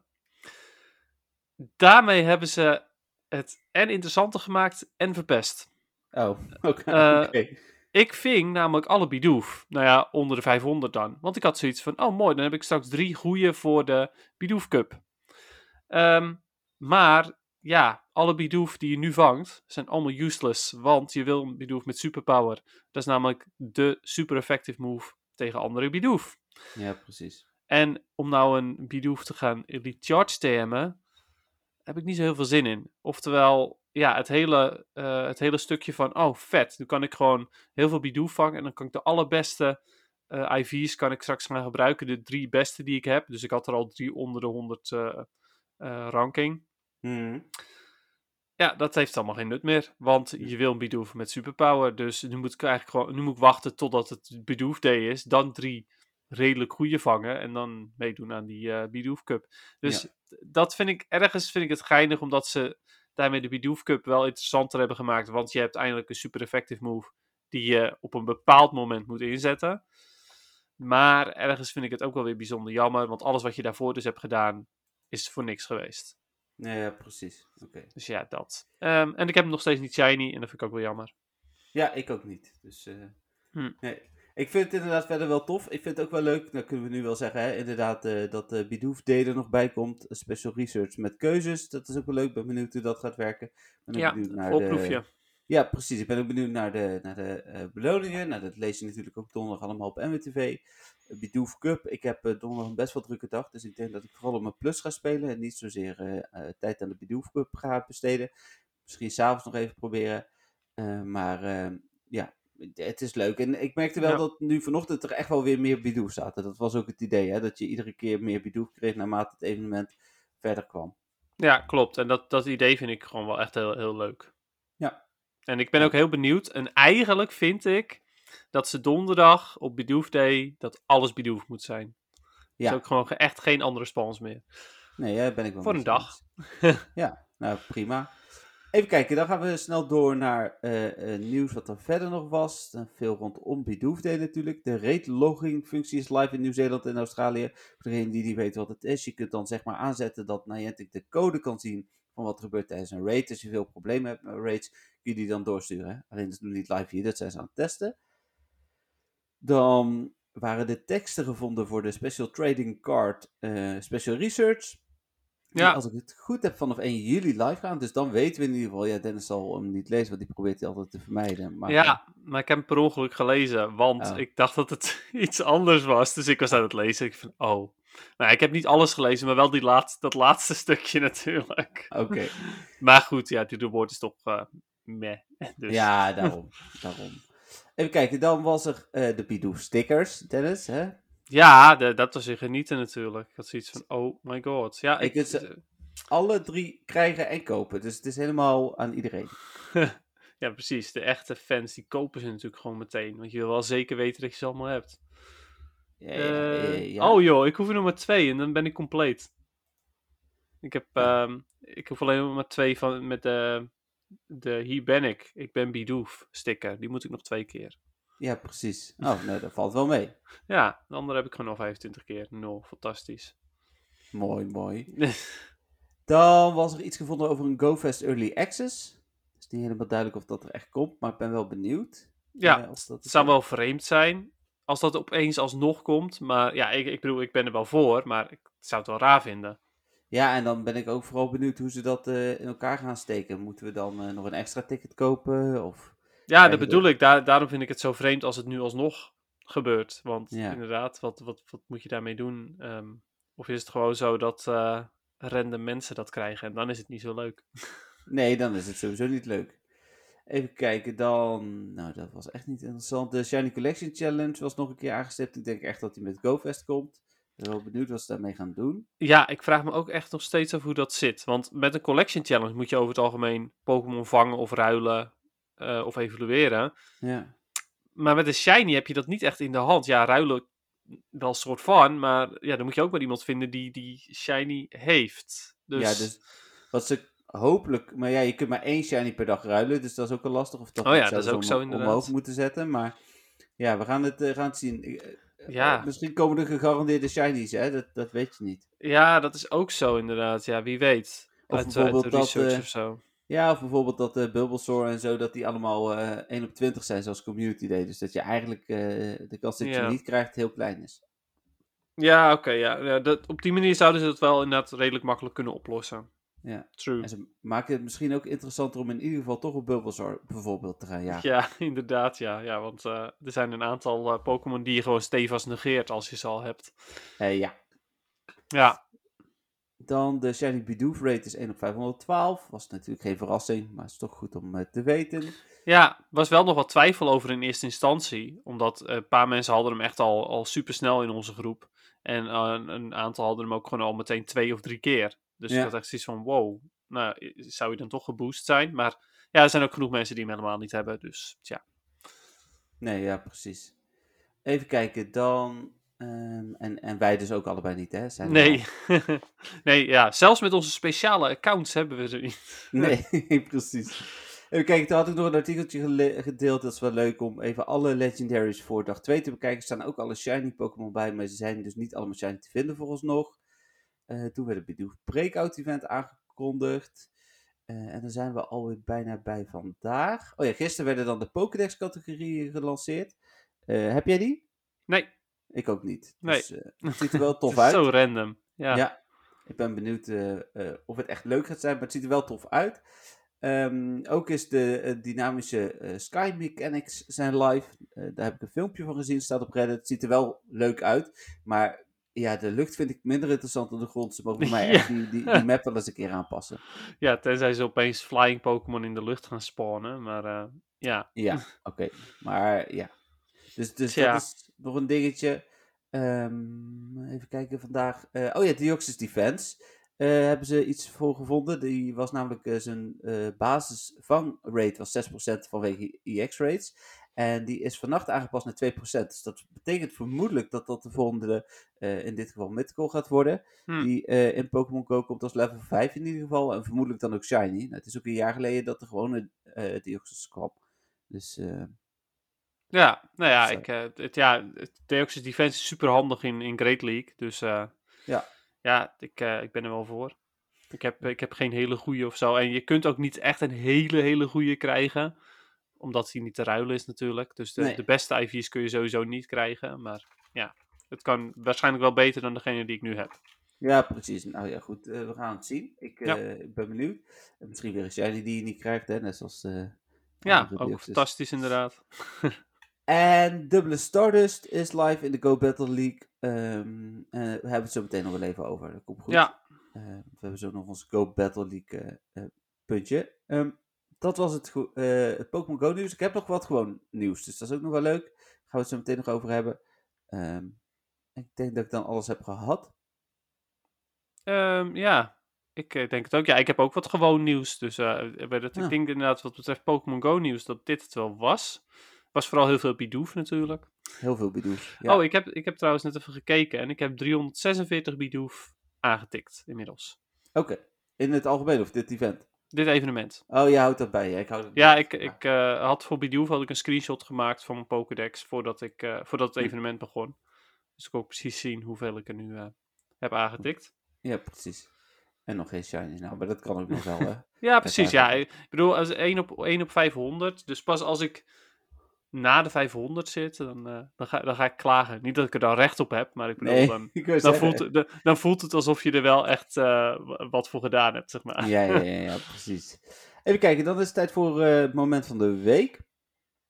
Daarmee hebben ze het en interessanter gemaakt en verpest. Oh, <laughs> oké. Eh, oké. Ik ving namelijk alle Bidoof. Nou ja, onder de 500 dan. Want ik had zoiets van, oh mooi, dan heb ik straks drie goede voor de Bidoof Cup. Ehm, maar ja, alle Bidoof die je nu vangt, zijn allemaal useless. Want je wil een Bidoof met superpower. Dat is namelijk de super effective move tegen andere Bidoof. Ja, precies. En om nou een Bidoof te gaan Elite Charge TM'en, heb ik niet zo heel veel zin in. Oftewel, ja, het hele, eh, het hele stukje van, oh vet, nu kan ik gewoon heel veel Bidoof vangen en dan kan ik de allerbeste eh, IV's kan ik straks gaan gebruiken, de drie beste die ik heb. Dus ik had er al drie onder de 100 eh, ranking. Mhm. Ja, dat heeft allemaal geen nut meer. Want je wil een Bidoof met superpower. Dus nu moet ik eigenlijk gewoon. Nu moet ik wachten totdat het Bidoof Day is. Dan drie redelijk goede vangen. En dan meedoen aan die Bidoof Cup. Dus Ja. dat vind ik ergens vind ik het geinig. Omdat ze daarmee de Bidoof Cup wel interessanter hebben gemaakt. Want je hebt eindelijk een super effective move. Die je op een bepaald moment moet inzetten. Maar ergens vind ik het ook wel weer bijzonder jammer. Want alles wat je daarvoor dus hebt gedaan. Is voor niks geweest. Ja, ja, precies. Oké. Dus ja, dat. Ehm, en ik heb hem nog steeds niet shiny en dat vind ik ook wel jammer. Ja, ik ook niet. Dus, eh, Hm. nee. Ik vind het inderdaad verder wel tof. Ik vind het ook wel leuk, dat kunnen we nu wel zeggen, hè, inderdaad, eh, dat de Bidoof Day er nog bij komt. Special research met keuzes, dat is ook wel leuk. Ik ben benieuwd hoe dat gaat werken. Ben ook Ja, benieuwd naar voorproefje. de... Ja, precies. Ik ben ook benieuwd naar de, naar de eh, beloningen. Nou, dat lees je natuurlijk ook donderdag allemaal op MWTV. Uh, Bidoof Cup. Ik heb donderdag een best wel drukke dag, dus ik denk dat ik vooral op mijn plus ga spelen en niet zozeer tijd aan de Bidoof Cup ga besteden. Misschien s'avonds nog even proberen. Maar ja, het is leuk. En ik merkte wel Ja. dat nu vanochtend er echt wel weer meer Bidoof zaten. Dat was ook het idee, hè? dat je iedere keer meer Bidoof kreeg naarmate het evenement verder kwam. Ja, klopt. En dat, dat idee vind ik gewoon wel echt heel, heel leuk. Ja. En ik ben ook heel benieuwd. En eigenlijk vind ik dat ze donderdag op Bidoof Day, dat alles Bidoof moet zijn. Ja. Dus ook gewoon ge- echt geen andere spans meer. Nee, daar ben ik wel Voor een dag. ja, nou prima. Even kijken, dan gaan we snel door naar eh, eh, nieuws wat er verder nog was. Eh, veel rondom Bidoof natuurlijk. De rate logging functie is live in Nieuw-Zeeland en Australië. Voor degene die niet weet wat het is, je kunt dan zeg maar aanzetten dat Niantic de code kan zien van wat er gebeurt tijdens een raid. Als je veel problemen hebt met raids, kun je die dan doorsturen. Alleen dat nog niet live hier, dat zijn ze aan het testen. Dan waren de teksten gevonden voor de Special Trading Card Special Research. Die, Ja. als ik het goed heb, vanaf 1 juli live gaan. Dus dan weten we in ieder geval, ja, Dennis zal hem niet lezen, want die probeert hij altijd te vermijden. Maar, ja, maar ik heb hem per ongeluk gelezen, want ik dacht dat het <laughs> iets anders was. Dus ik was aan het lezen. Ik van, oh. Nou, ik heb niet alles gelezen, maar wel die laatste, dat laatste <laughs> stukje natuurlijk. Oké, <laughs> Maar goed, ja, die reward is toch eh meh. Dus, ja, daarom, daarom. Even kijken, dan was er eh, de Bidoof stickers, Dennis, hè? Ja, de- dat was weer genieten natuurlijk. Ik had zoiets van, oh my god. Ja, Ik Alle drie krijgen en kopen, dus het is helemaal aan iedereen. <laughs> ja, precies. De echte fans, die kopen ze natuurlijk gewoon meteen. Want je wil wel zeker weten dat je ze allemaal hebt. Ja, Eh, ja. Oh joh, ik hoef er nog maar twee en dan ben ik compleet. Ik heb, ehm, ik hoef alleen nog maar twee van, met de, de hier ben ik, ik ben Bidoof sticker. Die moet ik nog twee keer. Ja, precies. <laughs> Oh, nee, dat valt wel mee. Ja, de andere heb ik gewoon al 25 keer. Nul, fantastisch. Mooi, mooi. <laughs> Dan was er iets gevonden over een GoFest Early Access. Het is niet helemaal duidelijk of dat er echt komt, maar ik ben wel benieuwd. ja, Eh, als dat het zou wel vreemd zijn als dat opeens alsnog komt. Maar ja, ik, ik bedoel, ik ben er wel voor, maar ik zou het wel raar vinden. Ja, en dan ben ik ook vooral benieuwd hoe ze dat eh, in elkaar gaan steken. Moeten we dan eh, nog een extra ticket kopen? Of... Ja, dat bedoel ik. Daar, daarom vind ik het zo vreemd als het nu alsnog gebeurt. Want Ja. inderdaad, wat, wat, wat moet je daarmee doen? Ehm, of is het gewoon zo dat eh random mensen dat krijgen en dan is het niet zo leuk? <laughs> Nee, dan is het sowieso niet leuk. Even kijken, dan... Nou, dat was echt niet interessant. De Shiny Collection Challenge was nog een keer aangestipt. Ik denk echt dat hij met GoFest komt. Ik ben wel benieuwd wat ze daarmee gaan doen. Ja, ik vraag me ook echt nog steeds af hoe dat zit. Want met een collection challenge moet je over het algemeen Pokémon vangen of ruilen eh, of evalueren. Ja. Maar met een shiny heb je dat niet echt in de hand. Ja, ruilen wel een soort van, maar ja, dan moet je ook wel iemand vinden die die shiny heeft. Dus, Ja, dus wat ze hopelijk... Maar ja, je kunt maar één shiny per dag ruilen, dus dat is ook wel lastig. Of dat Oh ja, dat is ook zo inderdaad. omhoog moeten zetten. Maar ja, we gaan het, eh, gaan het zien. Eh, Ja. misschien komen er gegarandeerde shinies, hè? Dat, dat weet je niet. ja, dat is ook zo inderdaad. Ja, wie weet. Of uit, uit bijvoorbeeld de dat, research of zo. Ja, of bijvoorbeeld dat de Bulbasaur en zo, dat die allemaal eh 1 op 20 zijn, zoals Community Day. Dus dat je eigenlijk eh, de kans dat je Ja. niet krijgt heel klein is. Ja, oké. ja. ja dat, op die manier zouden ze het wel inderdaad redelijk makkelijk kunnen oplossen. Ja. True. En ze maken het misschien ook interessanter om in ieder geval toch op Bulbasaur bijvoorbeeld te gaan jagen. Ja, <laughs> inderdaad, ja. ja want er zijn een aantal Pokémon die je gewoon stevast negeert als je ze al hebt. Ja. Ja, Dan de Shiny Bidoof rate is 1 op 512. Was natuurlijk geen verrassing, maar het is toch goed om eh, te weten. ja, was wel nog wat twijfel over in eerste instantie. Omdat eh, een paar mensen hadden hem echt al, al super snel in onze groep. En eh, een, aantal hadden hem ook gewoon al meteen twee of drie keer. Dus Ja. ik had echt zoiets van, wow, nou, zou je dan toch geboost zijn? Maar ja, er zijn ook genoeg mensen die hem helemaal niet hebben. Dus ja, Nee, ja, precies. Even kijken, dan... ehm, en, en wij dus ook allebei niet, hè? Zijn nee. <laughs> nee, ja, zelfs met onze speciale accounts hebben we ze niet. <laughs> Nee, <laughs> precies. Even kijken, toen had ik nog een artikeltje gedeeld. Dat is wel leuk om even alle legendaries voor dag 2 te bekijken. Er staan ook alle shiny Pokémon bij, maar ze zijn dus niet allemaal shiny te vinden vooralsnog. Eh toen werd het Bidoof Breakout Event aangekondigd. Eh, en dan zijn we alweer bijna bij vandaag. Oh ja, gisteren werden dan de Pokédex categorieën gelanceerd. Eh, heb jij die? Nee, Ik ook niet. Nee. Dus eh, het ziet er wel <laughs> tof het is uit. zo random. Ja. Ja. ik ben benieuwd eh, eh, of het echt leuk gaat zijn, maar het ziet er wel tof uit. Ehm, ook is de dynamische Sky Mechanics zijn live. Daar heb ik een filmpje van gezien, staat op Reddit. Het ziet er wel leuk uit, maar ja, de lucht vind ik minder interessant dan de grond. Ze mogen voor mij <laughs> Ja. echt die, die, die map wel eens een keer aanpassen. <laughs> Ja, tenzij ze opeens flying Pokémon in de lucht gaan spawnen. Maar ja, Ja, oké. Maar ja. Dus, dus dat is nog een dingetje. Ehm, even kijken vandaag. Eh, oh ja, Deoxys Defense. Eh, hebben ze iets voor gevonden. Die was namelijk eh, zijn basisvangrate was 6% vanwege EX-rates. En die is vannacht aangepast naar 2%. Dus dat betekent vermoedelijk dat dat de volgende, in dit geval Mythical gaat worden. Hm. Die in Pokémon Go komt als level 5 in ieder geval. En vermoedelijk dan ook Shiny. Nou, het is ook een jaar geleden dat er gewone eh Deoxys kwam. Dus ja nou ja, ik, eh, het, ja Deoxys Defense is super handig in, in Great League. Dus eh, Ja. ja ik, eh, ik ben er wel voor. Ik heb, ik heb geen hele goede of zo. En je kunt ook niet echt een hele, hele goede krijgen. Omdat die niet te ruilen is natuurlijk. Dus de, Nee. de beste IV's kun je sowieso niet krijgen. Maar ja, het kan waarschijnlijk wel beter dan degene die ik nu heb. Ja, precies. Nou ja, goed. we gaan het zien. Ik Ja. ik ben benieuwd. En misschien weer een shiny die je niet krijgt, hè? Net zoals... Ja, ook fantastisch inderdaad. <laughs> En dubbele Stardust is live in de Go Battle League. Ehm, eh, we hebben het zo meteen nog wel even over. Dat komt goed. Ja, Eh, we hebben zo nog ons Go Battle League eh, eh, puntje. Ehm, dat was het, het Pokémon Go nieuws. Ik heb nog wat gewoon nieuws, dus dat is ook nog wel leuk. Daar gaan we het zo meteen nog over hebben. Ehm, ik denk dat ik dan alles heb gehad. Ehm, ja, ik denk het ook. Ja, ik heb ook wat gewoon nieuws. Dus bij dat, Ja. ik denk inderdaad wat betreft Pokémon Go nieuws dat dit het wel was. Was vooral heel veel Bidoof natuurlijk. Heel veel Bidoof. Ja. Oh, ik heb, ik heb trouwens net even gekeken en ik heb 346 Bidoof aangetikt inmiddels. Oké, in het algemeen of dit event? Dit evenement. Oh, je houdt dat bij. Ik hou dat Ja, bij. ik, ik eh, had voor Bidoof had ik een screenshot gemaakt van mijn Pokédex voordat, ik, eh, voordat het evenement begon. Dus ik kon ook precies zien hoeveel ik er nu eh, heb aangetikt. Ja, precies. En nog geen shinies. Nou, maar dat kan ook nog wel, hè? <laughs> Ja, precies. Ja, ik bedoel, als 1 op, 1 op 500. Dus pas als ik na de 500 zit, dan, eh, dan, ga, dan ga ik klagen. Niet dat ik er dan recht op heb, maar ik bedoel, Nee, dan, <laughs> ik dan, zeggen. voelt, het- dan, dan voelt het alsof je er wel echt eh, wat voor gedaan hebt, zeg maar. Ja, ja, ja, ja, <laughs> precies. Even kijken, dan is het tijd voor eh, het moment van de week.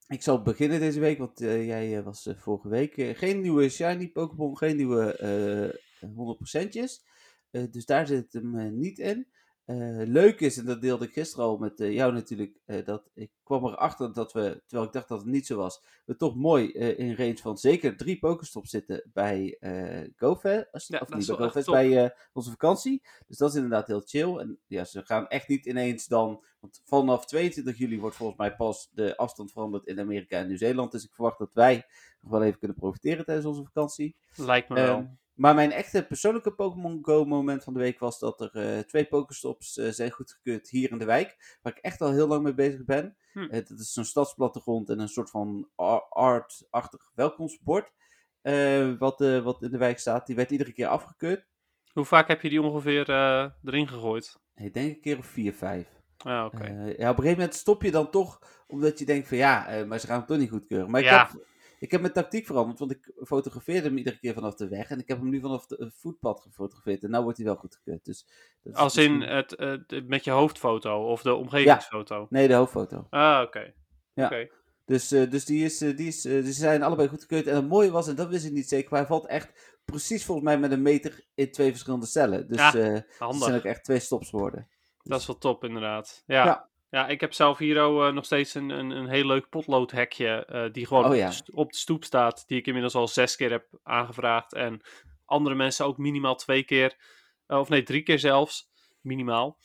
Ik zal beginnen deze week, want jij was vorige week. geen nieuwe shiny Pokémon, geen nieuwe eh 100%'jes. Eh, dus daar zit hem niet in. Eh, leuk is, en dat deelde ik gisteren al met eh, jou natuurlijk, eh, dat ik kwam erachter dat we, terwijl ik dacht dat het niet zo was, we toch mooi in range van zeker drie Pokestops zitten bij GoFest. Ja, of niet bij GoFest, bij onze vakantie. Dus dat is inderdaad heel chill. En ja, ze gaan echt niet ineens dan. Want vanaf 22 juli wordt volgens mij pas de afstand veranderd in Amerika en Nieuw-Zeeland. Dus ik verwacht dat wij nog wel even kunnen profiteren tijdens onze vakantie. Lijkt me wel. Maar mijn echte persoonlijke Pokémon Go moment van de week was dat er eh, twee Pokestops eh, zijn goedgekeurd hier in de wijk. Waar ik echt al heel lang mee bezig ben. Hm. Dat is zo'n stadsplattegrond en een soort van art-achtig welkomstbord. eh, wat, wat in de wijk staat. Die werd iedere keer afgekeurd. Hoe vaak heb je die ongeveer erin gegooid? Ik denk een keer of vier, vijf. Ah, oké. Ja, op een gegeven moment stop je dan toch, omdat je denkt van ja, maar ze gaan hem toch niet goedkeuren. Maar ik, Ja. heb, ik heb mijn tactiek veranderd, want ik fotografeerde hem iedere keer vanaf de weg. En ik heb hem nu vanaf het voetpad gefotografeerd. En nu wordt hij wel goedgekeurd. Dus, dat is Als in misschien- het, eh, met je hoofdfoto of de omgevingsfoto? Nee, de hoofdfoto. Ah, oké. Ja. Dus, eh, dus, die is, eh, die is, dus ze zijn allebei goedgekeurd. En het mooie was, en dat wist ik niet zeker, maar hij valt echt precies volgens mij met een meter in twee verschillende cellen. Dus Ja, Handig. zijn ook echt twee stops geworden. Dat is wel top, inderdaad. Ja. Ja. Ja. ik heb zelf hier ook, eh, nog steeds een, een, een heel leuk potloodhekje. eh die gewoon Oh, op, de sto- op de stoep staat. Die ik inmiddels al zes keer heb aangevraagd. En andere mensen ook minimaal twee keer. eh, of nee, drie keer zelfs. Minimaal.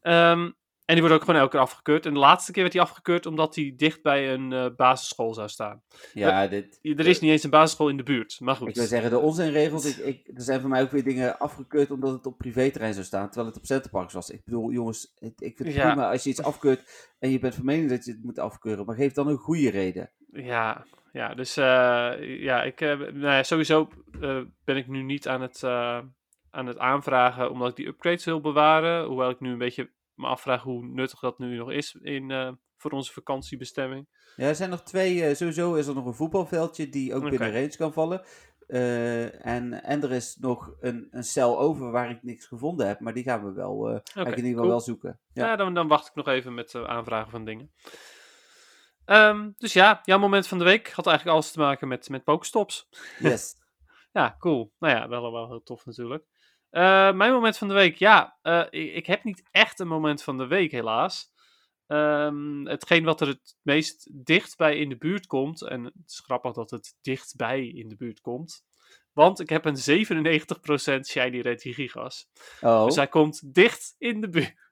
Ehm, en die wordt ook gewoon elke keer afgekeurd. En de laatste keer werd die afgekeurd omdat die dicht bij een eh, basisschool zou staan. Ja, dit, Er is niet eens een basisschool in de buurt. Maar goed. Ik wil zeggen, de onzinregels, ik, ik, er zijn voor mij ook weer dingen afgekeurd omdat het op privéterrein zou staan, terwijl het op Centerparks was. Ik bedoel, jongens, het- ik vind het Ja. prima als je iets afkeurt en je bent van mening dat je het moet afkeuren, maar geef dan een goede reden. Ja, ja dus eh, ja, ik, eh, nou ja, sowieso eh, ben ik nu niet aan het, eh, aan het aanvragen omdat ik die upgrades wil bewaren. Hoewel ik nu een beetje me afvraag hoe nuttig dat nu nog is in, eh, voor onze vakantiebestemming. Ja, er zijn nog twee, eh, sowieso is er nog een voetbalveldje die ook binnen range kan vallen. Eh, en, en er is nog een, een cel over waar ik niks gevonden heb, maar die gaan we wel, ik in ieder geval cool. wel zoeken. Ja, Ja. dan, dan wacht ik nog even met aanvragen van dingen. Ehm, dus ja, jouw moment van de week had eigenlijk alles te maken met, met Pokestops. Yes. <laughs> Ja, cool. Nou ja, wel, wel heel tof natuurlijk. Eh, mijn moment van de week, ja, eh, ik, ik heb niet echt een moment van de week helaas. Ehm, hetgeen wat er het meest dichtbij in de buurt komt, en het is grappig dat het dichtbij in de buurt komt, want ik heb een 97% Shiny Red Gigas. Oh, Dus hij komt dicht in de buurt. <laughs>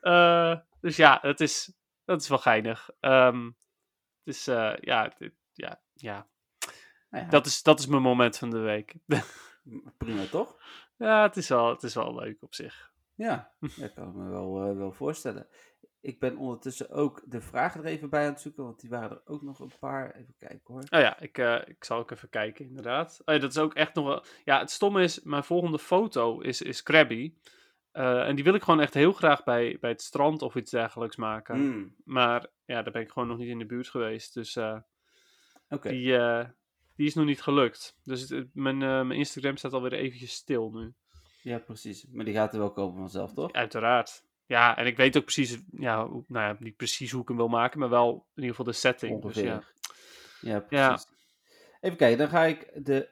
Eh, dus ja, het is, dat is wel geinig. Ehm dus ja, dit- ja, ja. nou ja, Dat, is, dat is mijn moment van de week. <laughs> prima toch? ja, het is, wel, het is wel leuk op zich. Ja, <laughs> dat kan ik me wel, eh, wel voorstellen. Ik ben ondertussen ook de vragen er even bij aan het zoeken, want die waren er ook nog een paar. Even kijken hoor. Oh ja, ik, eh, ik zal ook even kijken, inderdaad. Oh ja, dat is ook echt nog wel... Ja, het stomme is, mijn volgende foto is, is Krabby. Eh, en die wil ik gewoon echt heel graag bij, bij het strand of iets dergelijks maken. Hmm, Maar ja, daar ben ik gewoon nog niet in de buurt geweest. Dus die, die is nog niet gelukt. Dus het- het- mijn, eh, mijn Instagram staat alweer eventjes stil nu. Ja, precies. Maar die gaat er wel komen vanzelf, toch? Uiteraard. Ja, en ik weet ook precies, ja, hoe, nou ja, niet precies hoe ik hem wil maken, maar wel in ieder geval de setting. Dus. Ja, Ja. precies. Even kijken, dan ga ik de,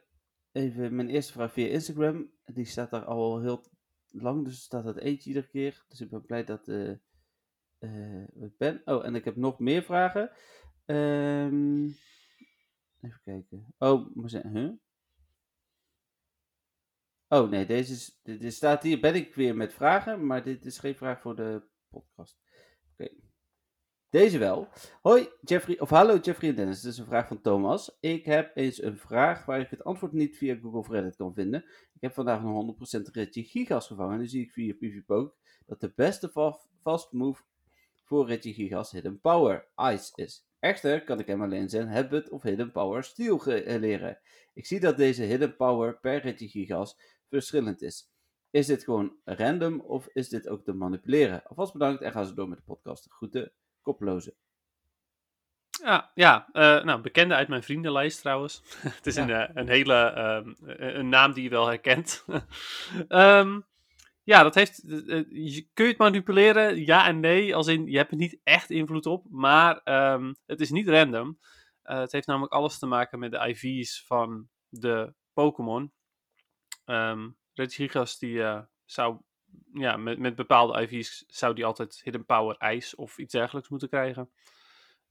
even mijn eerste vraag via Instagram. Die staat daar al heel lang, dus staat dat eentje iedere keer. Dus ik ben blij dat eh eh, ik ben. Oh, en ik heb nog meer vragen. Ehm, even kijken. Oh, maar zijn, huh? Oh nee, deze is, dit, staat hier, ben ik weer met vragen, maar dit is geen vraag voor de podcast. Oké. Deze wel. Hoi Jeffrey, of hallo Jeffrey en Dennis, dit is een vraag van Thomas. Ik heb eens een vraag waar ik het antwoord niet via Google of Reddit kan vinden. Ik heb vandaag een 100% Reggie Gigas gevangen en nu zie ik via PvPoke dat de beste fast move voor Reggie Gigas Hidden Power Ice is. Echter kan ik hem alleen zijn Habit of Hidden Power Steel eh, leren. Ik zie dat deze Hidden Power per Gigas verschillend is. Is dit gewoon random of is dit ook te manipuleren? Alvast bedankt en gaan ze door met de podcast. Groeten, koplozen. Ja, ja eh, nou, bekende uit mijn vriendenlijst trouwens. <laughs> het is Ja. een, eh, een hele ehm, een naam die je wel herkent. <laughs> Ehm, ja, dat heeft. eh, eh, kun je het manipuleren? Ja en nee. Als in je hebt er niet echt invloed op, maar ehm, het is niet random. Eh, het heeft namelijk alles te maken met de IV's van de Pokémon. Ehm Regigigas die zou. Ja, met, met bepaalde IV's zou die altijd Hidden Power ijs of iets dergelijks moeten krijgen.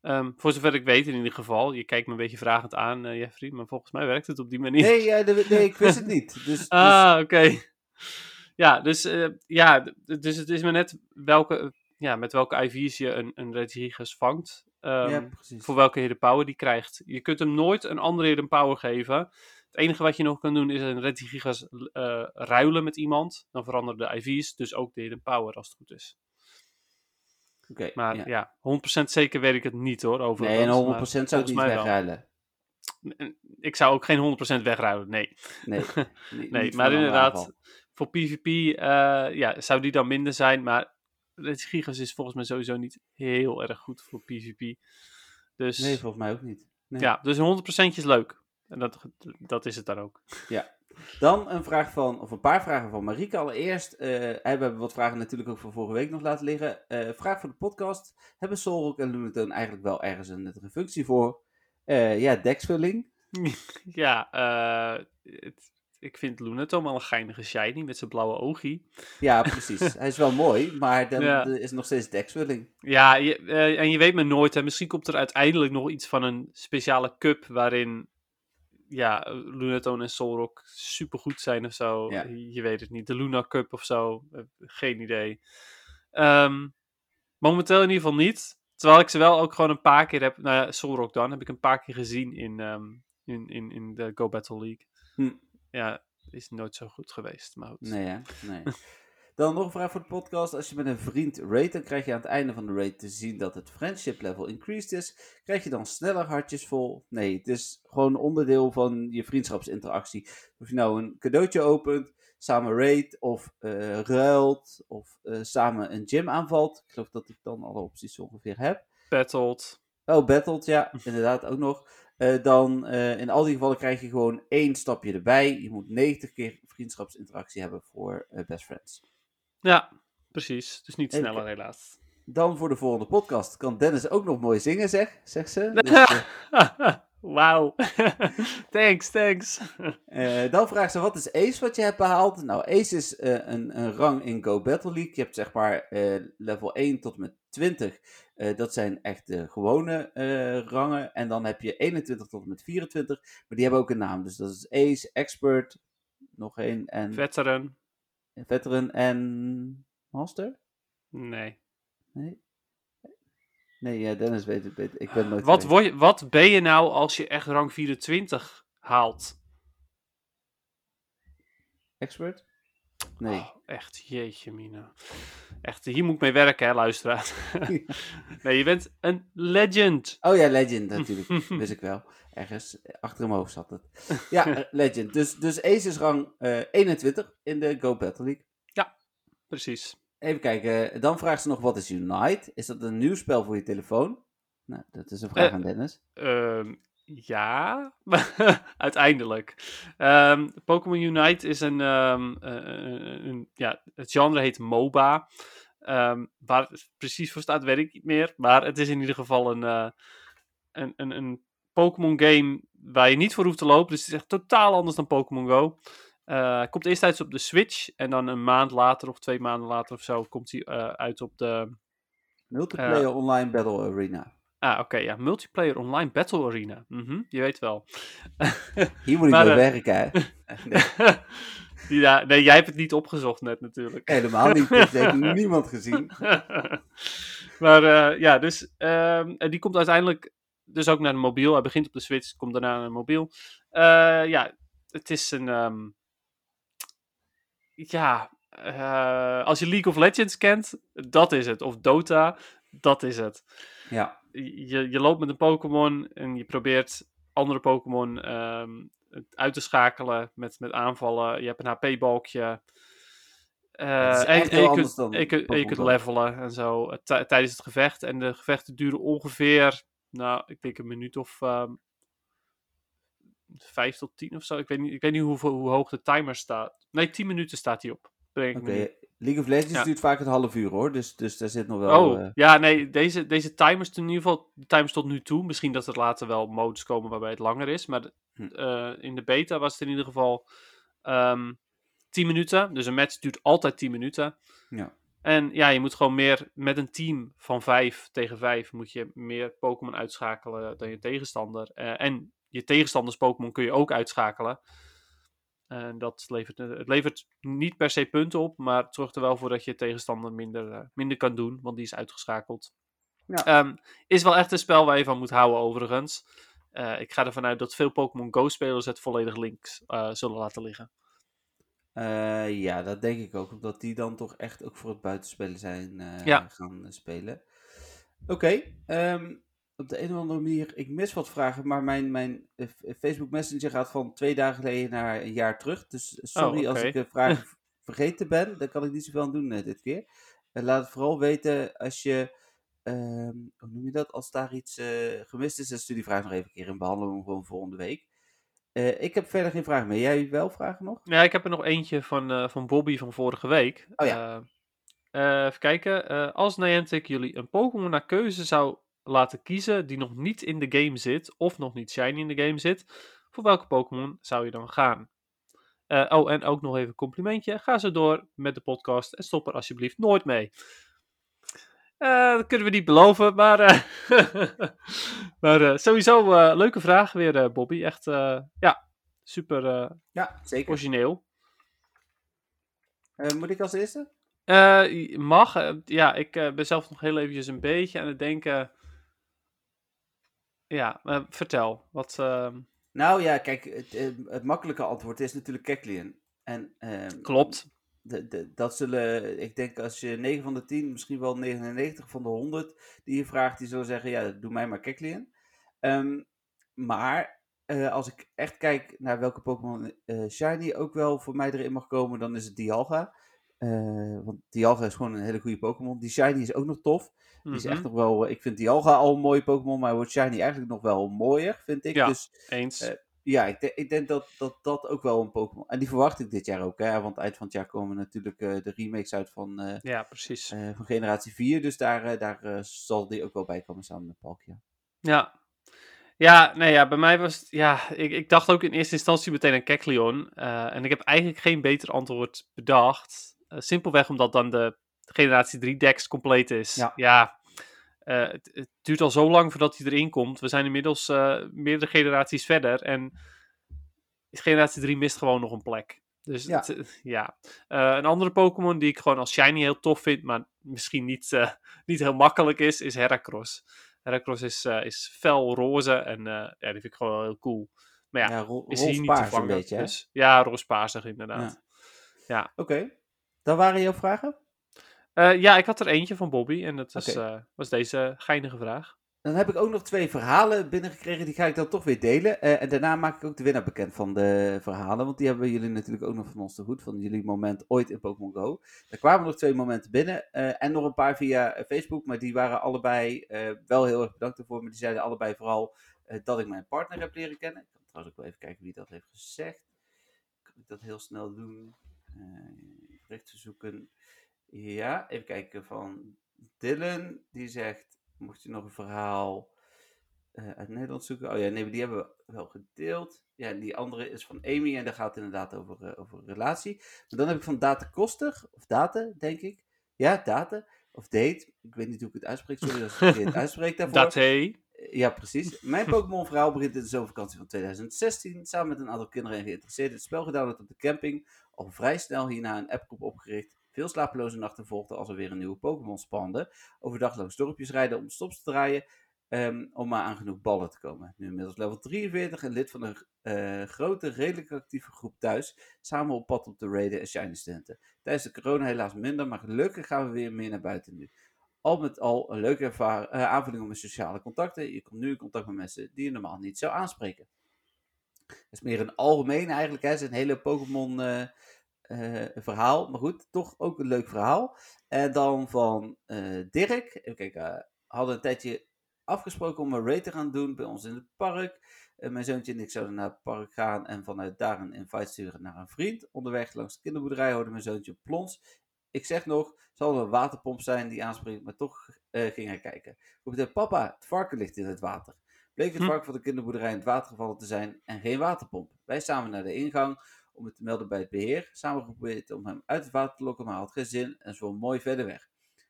Ehm, voor zover ik weet in ieder geval. Je kijkt me een beetje vragend aan, Jeffrey. Maar volgens mij werkt het op die manier. Nee, de- nee ik wist het <laughs> niet. Dus, dus ah, oké. Ja, dus, eh, ja, dus het is maar net welke, ja, met welke IV's je een, een Regigigas vangt. Ehm, ja, voor welke hidden power die krijgt. Je kunt hem nooit een andere hidden power geven. Het enige wat je nog kan doen is een Regigigas eh ruilen met iemand. Dan veranderen de IV's, dus ook de hidden power als het goed is. Oké, Maar ja. ja, 100% zeker weet ik het niet hoor. Overigens, Nee, en 100% maar zou ik niet mij wegruilen. En Ik zou ook geen 100% wegruilen, nee. Nee, <laughs> Nee, maar inderdaad, aanval. Voor PvP eh, ja, zou die dan minder zijn. Maar Regigigas is volgens mij sowieso niet heel erg goed voor PvP. Dus Nee, volgens mij ook niet. Nee. ja, dus een 100% is leuk. En dat, dat is het dan ook. Dan een vraag van, of een paar vragen van Marieke. Allereerst, eh, we hebben wat vragen natuurlijk ook van vorige week nog laten liggen. Eh, vraag voor de podcast. Hebben Solrock en Lunatone eigenlijk wel ergens een nuttige functie voor? Eh, ja, deksvulling. <laughs> Ja, het- ik vind Lunatom al een geinige shiny met zijn blauwe oogie. Ja, precies. Hij is wel mooi, maar dan Ja. is nog steeds deksvulling. Ja, je, eh, en je weet maar nooit. Misschien komt er uiteindelijk nog iets van een speciale cup waarin ja, Lunaton en Solrock supergoed zijn of zo. Ja. Je weet het niet. De Luna Cup of zo. Eh, geen idee. Ehm, momenteel in ieder geval niet. Terwijl ik ze wel ook gewoon een paar keer heb. Nou ja, Solrock dan. Heb ik een paar keer gezien in, ehm, in, in, in de Go Battle League. Hm. Ja, is nooit zo goed geweest. Maar goed. Nee, hè? Nee. <laughs> Dan nog een vraag voor de podcast. Als je met een vriend raid, dan krijg je aan het einde van de raid te zien dat het friendship level increased is. Krijg je dan sneller hartjes vol? Nee, het is gewoon onderdeel van je vriendschapsinteractie. Of je nou een cadeautje opent, samen raid, of eh, ruilt, of eh, samen een gym aanvalt. Ik geloof dat ik dan alle opties ongeveer heb. Battled. Oh, battled, ja, <laughs> inderdaad ook nog. Eh, dan eh, in al die gevallen krijg je gewoon één stapje erbij. Je moet 90 keer vriendschapsinteractie hebben voor eh, best friends. Ja, precies. Dus niet sneller helaas. Dan voor de volgende podcast kan Dennis ook nog mooi zingen, zeg, zegt ze. <laughs> Dus, Wauw. <laughs> thanks, thanks. dan vraagt ze, wat is Ace wat je hebt behaald? Nou, Ace is een, een rang in Go Battle League. Je hebt zeg maar level 1 tot en met 20. Eh, dat zijn echt de gewone eh, rangen. En dan heb je 21 tot en met 24. Maar die hebben ook een naam. Dus dat is Ace, Expert, nog één. En Veteran. Veteran en Master? Nee. Nee? Nee, ja, Dennis weet het beter. Ik ben nooit Wat, word je, wat ben je nou als je echt rang 24 haalt? Expert? Nee. Oh, echt, jeetje mina. Echt, hier moet ik mee werken, hè, luisteraar. <laughs> nee, je bent een legend. Oh ja, Legend natuurlijk. <laughs> Wist ik wel. Ergens eh, achter mijn hoofd zat het. Ja, <laughs> Legend. Dus, dus Ace is rang eh, 21 in de Go Battle League. Precies. Even kijken. Dan vraagt ze nog, wat is Unite? Is dat een nieuw spel voor je telefoon? Nou, dat is een vraag Eh, aan Dennis. Ehm, Ja, <laughs> uiteindelijk. Ehm, Pokémon Unite is een, ehm, eh, een, een- ja, het genre heet MOBA. Ehm, waar het precies voor staat, weet ik niet meer. Maar het is in ieder geval een, eh, een, een, een Pokémon game waar je niet voor hoeft te lopen. Dus het is echt totaal anders dan Pokémon Go. Eh, komt eerst uit op de Switch en dan een maand later of twee maanden later of zo komt hij eh, uit op de... Multiplayer Online Battle Arena. Ah, oké, ja. Multiplayer Online Battle Arena. Mhm, je weet wel. <laughs> Hier moet ik Maar, wel eh, werken, hè? Nee, <laughs> ja, nee, jij hebt het niet opgezocht net natuurlijk. helemaal niet. Dat heeft <laughs> niemand gezien. maar eh, ja, dus ehm, en die komt uiteindelijk dus ook naar de mobiel. Hij begint op de Switch, komt daarna naar de mobiel. Eh, ja, het is een... ehm, ja, als je League of Legends kent, dat is het. Of Dota, dat is het. Ja, Je, je loopt met een Pokémon en je probeert andere Pokémon ehm, uit te schakelen met, met aanvallen. Je hebt een HP-balkje. Is Eh, en, je kunt, dan je, kunt, en je Pokémon kunt Go. levelen en zo eh, tij- tijdens het gevecht. En de gevechten duren ongeveer, nou, ik denk een minuut of ehm vijf tot tien of zo. Ik weet niet, ik weet niet hoeveel, hoe hoog de timer staat. Nee, tien minuten staat hij op. Oké. niet. League of Legends Ja. duurt vaak een half uur, hoor. Dus, dus daar zit nog wel... Oh, eh, ja, nee, deze, deze timers in ieder geval, de timers tot nu toe. Misschien dat er later wel modes komen waarbij het langer is. Maar Hm. eh, in de beta was het in ieder geval ehm 10 minuten. Dus een match duurt altijd 10 minuten. ja. En ja, je moet gewoon meer met een team van 5 tegen 5 moet je meer Pokémon uitschakelen dan je tegenstander. Eh, en je tegenstanders Pokémon kun je ook uitschakelen. En dat levert, eh, het levert niet per se punten op, maar het zorgt er wel voor dat je tegenstander minder, eh, minder kan doen, want die is uitgeschakeld. Ja. Ehm, is wel echt een spel waar je van moet houden, overigens. Eh, ik ga ervan uit dat veel Pokémon Go-spelers het volledig links eh, zullen laten liggen. Eh, ja, dat denk ik ook. Omdat die dan toch echt ook voor het buitenspelen zijn eh, Ja. gaan spelen. Oké, ehm, op de een of andere manier, ik mis wat vragen, maar mijn, mijn eh, F- Facebook Messenger gaat van twee dagen geleden naar een jaar terug. Dus sorry Oh, als oké. ik eh, vragen <laughs> vergeten ben, daar kan ik niet zoveel aan doen eh, dit keer. Eh, laat het vooral weten als je, ehm, hoe noem je dat, als daar iets eh, gemist is, dan stuur die vraag nog even een keer in, hem gewoon volgende week. Eh, ik heb verder geen vragen meer. Jij wel vragen nog? Ja, ik heb er nog eentje van, eh, van Bobby van vorige week. Oh ja. Eh, eh, even kijken. Eh, als Niantic jullie een Pokémon naar keuze zou laten kiezen die nog niet in de game zit, of nog niet shiny in de game zit, voor welke Pokémon zou je dan gaan? Eh, oh, en ook nog even een complimentje. Ga zo door met de podcast en stop er alsjeblieft nooit mee. Eh, dat kunnen we niet beloven, maar, eh, <laughs> maar sowieso leuke vraag weer, Bobby. Echt, ja, super Ja, zeker. origineel. Moet ik als eerste? Mag. ja, ik ben zelf nog heel eventjes een beetje aan het denken. Ja, eh, vertel. Wat, ehm, Nou ja, kijk, het, het makkelijke antwoord is natuurlijk Kecleon. En ehm, klopt. de, de, dat zullen, ik denk als je 9 van de 10, misschien wel 99 van de 100 die je vraagt, die zullen zeggen, ja, doe mij maar Kecleon. Ehm, maar eh, als ik echt kijk naar welke Pokémon eh, Shiny ook wel voor mij erin mag komen, dan is het Dialga. Want Dialga is gewoon een hele goede Pokémon. Die Shiny is ook nog tof. Die is Mhm, echt nog wel, ik vind Dialga al een mooie Pokémon, maar wordt Shiny eigenlijk nog wel mooier, vind ik. Ja. Dus Eens. eh, ja, ik, de- ik denk dat, dat dat ook wel een Pokémon. En die verwacht ik dit jaar ook, hè? Want eind van het jaar komen natuurlijk eh, de remakes uit van, eh, ja, precies. eh, van generatie 4. Dus daar, eh, daar eh, zal die ook wel bij komen samen met Palkia. Ja. Ja, nee, ja, bij mij was het, ja, ik, ik dacht ook in eerste instantie meteen aan Kecleon. eh, en ik heb eigenlijk geen beter antwoord bedacht. Eh, simpelweg omdat dan de generatie 3 decks compleet is. Ja. eh, het, het duurt al zo lang voordat hij erin komt. We zijn inmiddels eh, meerdere generaties verder. En generatie 3 mist gewoon nog een plek. Dus Ja. het, ja. Eh, een andere Pokémon die ik gewoon als shiny heel tof vind, maar misschien niet, <laughs> niet heel makkelijk is, is Heracross. Heracross is, is fel roze en ja, die vind ik gewoon wel heel cool. Maar ja, Ja, ro is hier niet te vangen. beetje, dus, ja, roospaasig inderdaad. Oké. Dan waren jouw vragen? Ja. ja, ik had er eentje van Bobby en dat is, eh, was deze geinige vraag. Dan heb ik ook nog twee verhalen binnengekregen. Die ga ik dan toch weer delen. Eh, en daarna maak ik ook de winnaar bekend van de verhalen. Want die hebben jullie natuurlijk ook nog van ons te goed. Van jullie moment ooit in Pokémon Go. Er kwamen nog twee momenten binnen. eh, en nog een paar via Facebook. Maar die waren allebei eh, wel heel erg bedankt ervoor. Maar die zeiden allebei vooral eh, dat ik mijn partner heb leren kennen. Ik kan trouwens ook wel even kijken wie dat heeft gezegd. Kan ik dat heel snel doen? Eh berichten zoeken. Ja, even kijken van Dylan. Die zegt, mocht je nog een verhaal eh, uit Nederland zoeken. Oh ja, nee, die hebben we wel gedeeld. Ja, en die andere is van Amy en daar gaat het inderdaad over, eh, over relatie. Maar dan heb ik van Date Koster, of Date, denk ik. Ja, Date, of Date. Ik weet niet hoe ik het uitspreek, sorry als ik het <laughs> uitspreek daarvoor. Dat hey. Ja, precies. Mijn Pokémon-verhaal begint in de zomervakantie van 2016. Samen met een aantal kinderen en geïnteresseerden het spel gedaan op de camping. Al vrij snel hierna een appgroep opgericht. Veel slapeloze nachten volgden als er weer een nieuwe Pokémon spande. Overdag langs dorpjes rijden om stops te draaien. ehm, om maar aan genoeg ballen te komen. Nu inmiddels level 43 en lid van een eh, grote, redelijk actieve groep thuis. Samen op pad om te raiden en shiny studenten. Tijdens de corona helaas minder, maar gelukkig gaan we weer meer naar buiten nu al met al een leuke ervaring, eh, aanvulling op mijn sociale contacten. Je komt nu in contact met mensen die je normaal niet zou aanspreken. Het is meer een algemeen eigenlijk. Het is een hele Pokémon eh, eh, verhaal. Maar goed, toch ook een leuk verhaal. En dan van eh, Dirk. Even kijken. eh, hadden een tijdje afgesproken om een raid te gaan doen bij ons in het park. Mijn zoontje en ik zouden naar het park gaan en vanuit daar een invite sturen naar een vriend. Onderweg langs de kinderboerderij hoorde mijn zoontje plons ik zeg nog, zal er een waterpomp zijn die aanspreekt, maar toch ging hij kijken. Roepte papa, het varken ligt in het water. Bleek het Hm. varken van de kinderboerderij in het water gevallen te zijn en geen waterpomp. Wij samen naar de ingang om het te melden bij het beheer. Samen geprobeerd om hem uit het water te lokken, maar had geen zin en zwom mooi verder weg.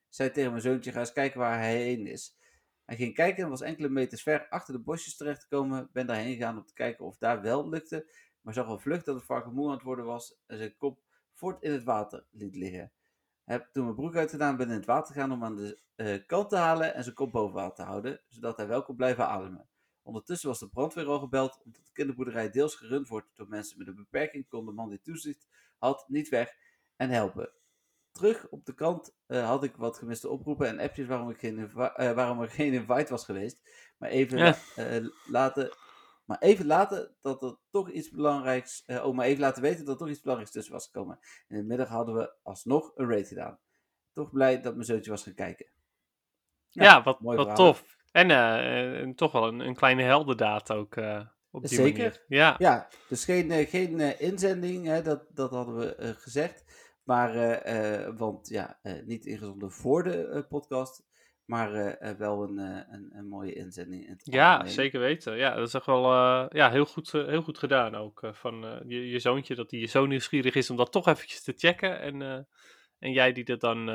Zei tegen mijn zoontje, ga eens kijken waar hij heen is. Hij ging kijken en was enkele meters ver achter de bosjes terechtgekomen. Ben daarheen gegaan om te kijken of daar wel lukte, maar zag al vlug dat het varken moe aan het worden was en zijn kop voort in het water liet liggen. Heb toen mijn broek uitgedaan, ben in het water gegaan om aan de eh, kant te halen en zijn kop boven water te houden, zodat hij wel kon blijven ademen. Ondertussen was de brandweer al gebeld, omdat de kinderboerderij deels gerund wordt door mensen met een beperking, kon de man die toezicht had niet weg en helpen. Terug op de kant eh, had ik wat gemiste oproepen en appjes waarom, ik geen eh, waarom er geen invite was geweest. Maar even, Ja. eh, laten, maar even laten dat er toch iets belangrijks, oh, maar even laten weten dat er toch iets belangrijks tussen was gekomen. In de middag hadden we alsnog een raid gedaan. Toch blij dat mijn zoontje was gaan kijken. Ja, wat, mooi wat verhaal. tof. En eh, en toch wel een, een kleine heldendaad ook eh, op die Zeker. manier. Ja. Ja, dus geen, eh, geen inzending, hè, dat, dat hadden we gezegd. Maar, want ja, niet ingezonden voor de podcast, maar wel een, een, een mooie inzending. In Ja, algemeen. zeker weten. Ja, dat is echt wel ja, heel, goed, heel goed gedaan ook. van je, je zoontje, dat hij zo nieuwsgierig is om dat toch eventjes te checken. En, en jij die dat dan,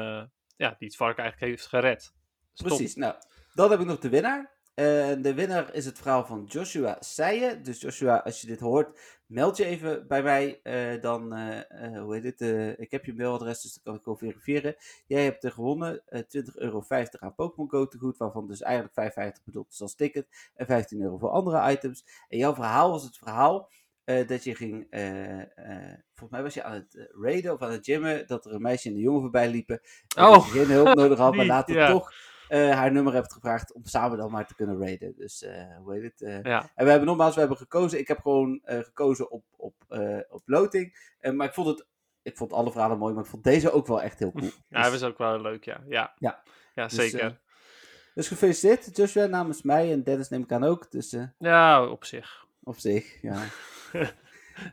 ja, die het varken eigenlijk heeft gered. Dus. Precies, nou, dan heb ik nog de winnaar. Eh, de winnaar is het verhaal van Joshua Seijen. Dus Joshua, als je dit hoort, meld je even bij mij. eh, dan, eh, eh, hoe heet eh, ik heb je mailadres, dus dat kan ik wel verifiëren. Jij hebt er gewonnen eh 20,50 euro aan Pokémon Go te goed, waarvan dus eigenlijk 55 bedoeld is als ticket. En 15 euro voor andere items. En jouw verhaal was het verhaal dat je ging, volgens mij was je aan het raiden of aan het gymmen, dat er een meisje en een jongen voorbij liepen. En Oh, dat je geen hulp nodig had, maar <laughs> later toch eh, haar nummer hebt gevraagd om samen dan maar te kunnen raiden. Dus eh, hoe heet het? eh, Ja, En we hebben nogmaals, we hebben gekozen. Ik heb gewoon gekozen op, op, op loting. Maar ik vond het, ik vond alle verhalen mooi, maar ik vond deze ook wel echt heel cool. <laughs> ja hij Dus- was ook wel leuk, ja. Ja, Ja. ja Dus, zeker. eh, dus gefeliciteerd, Joshua, namens mij en Dennis neem ik aan ook. Dus ja, op zich. op zich, ja. <laughs>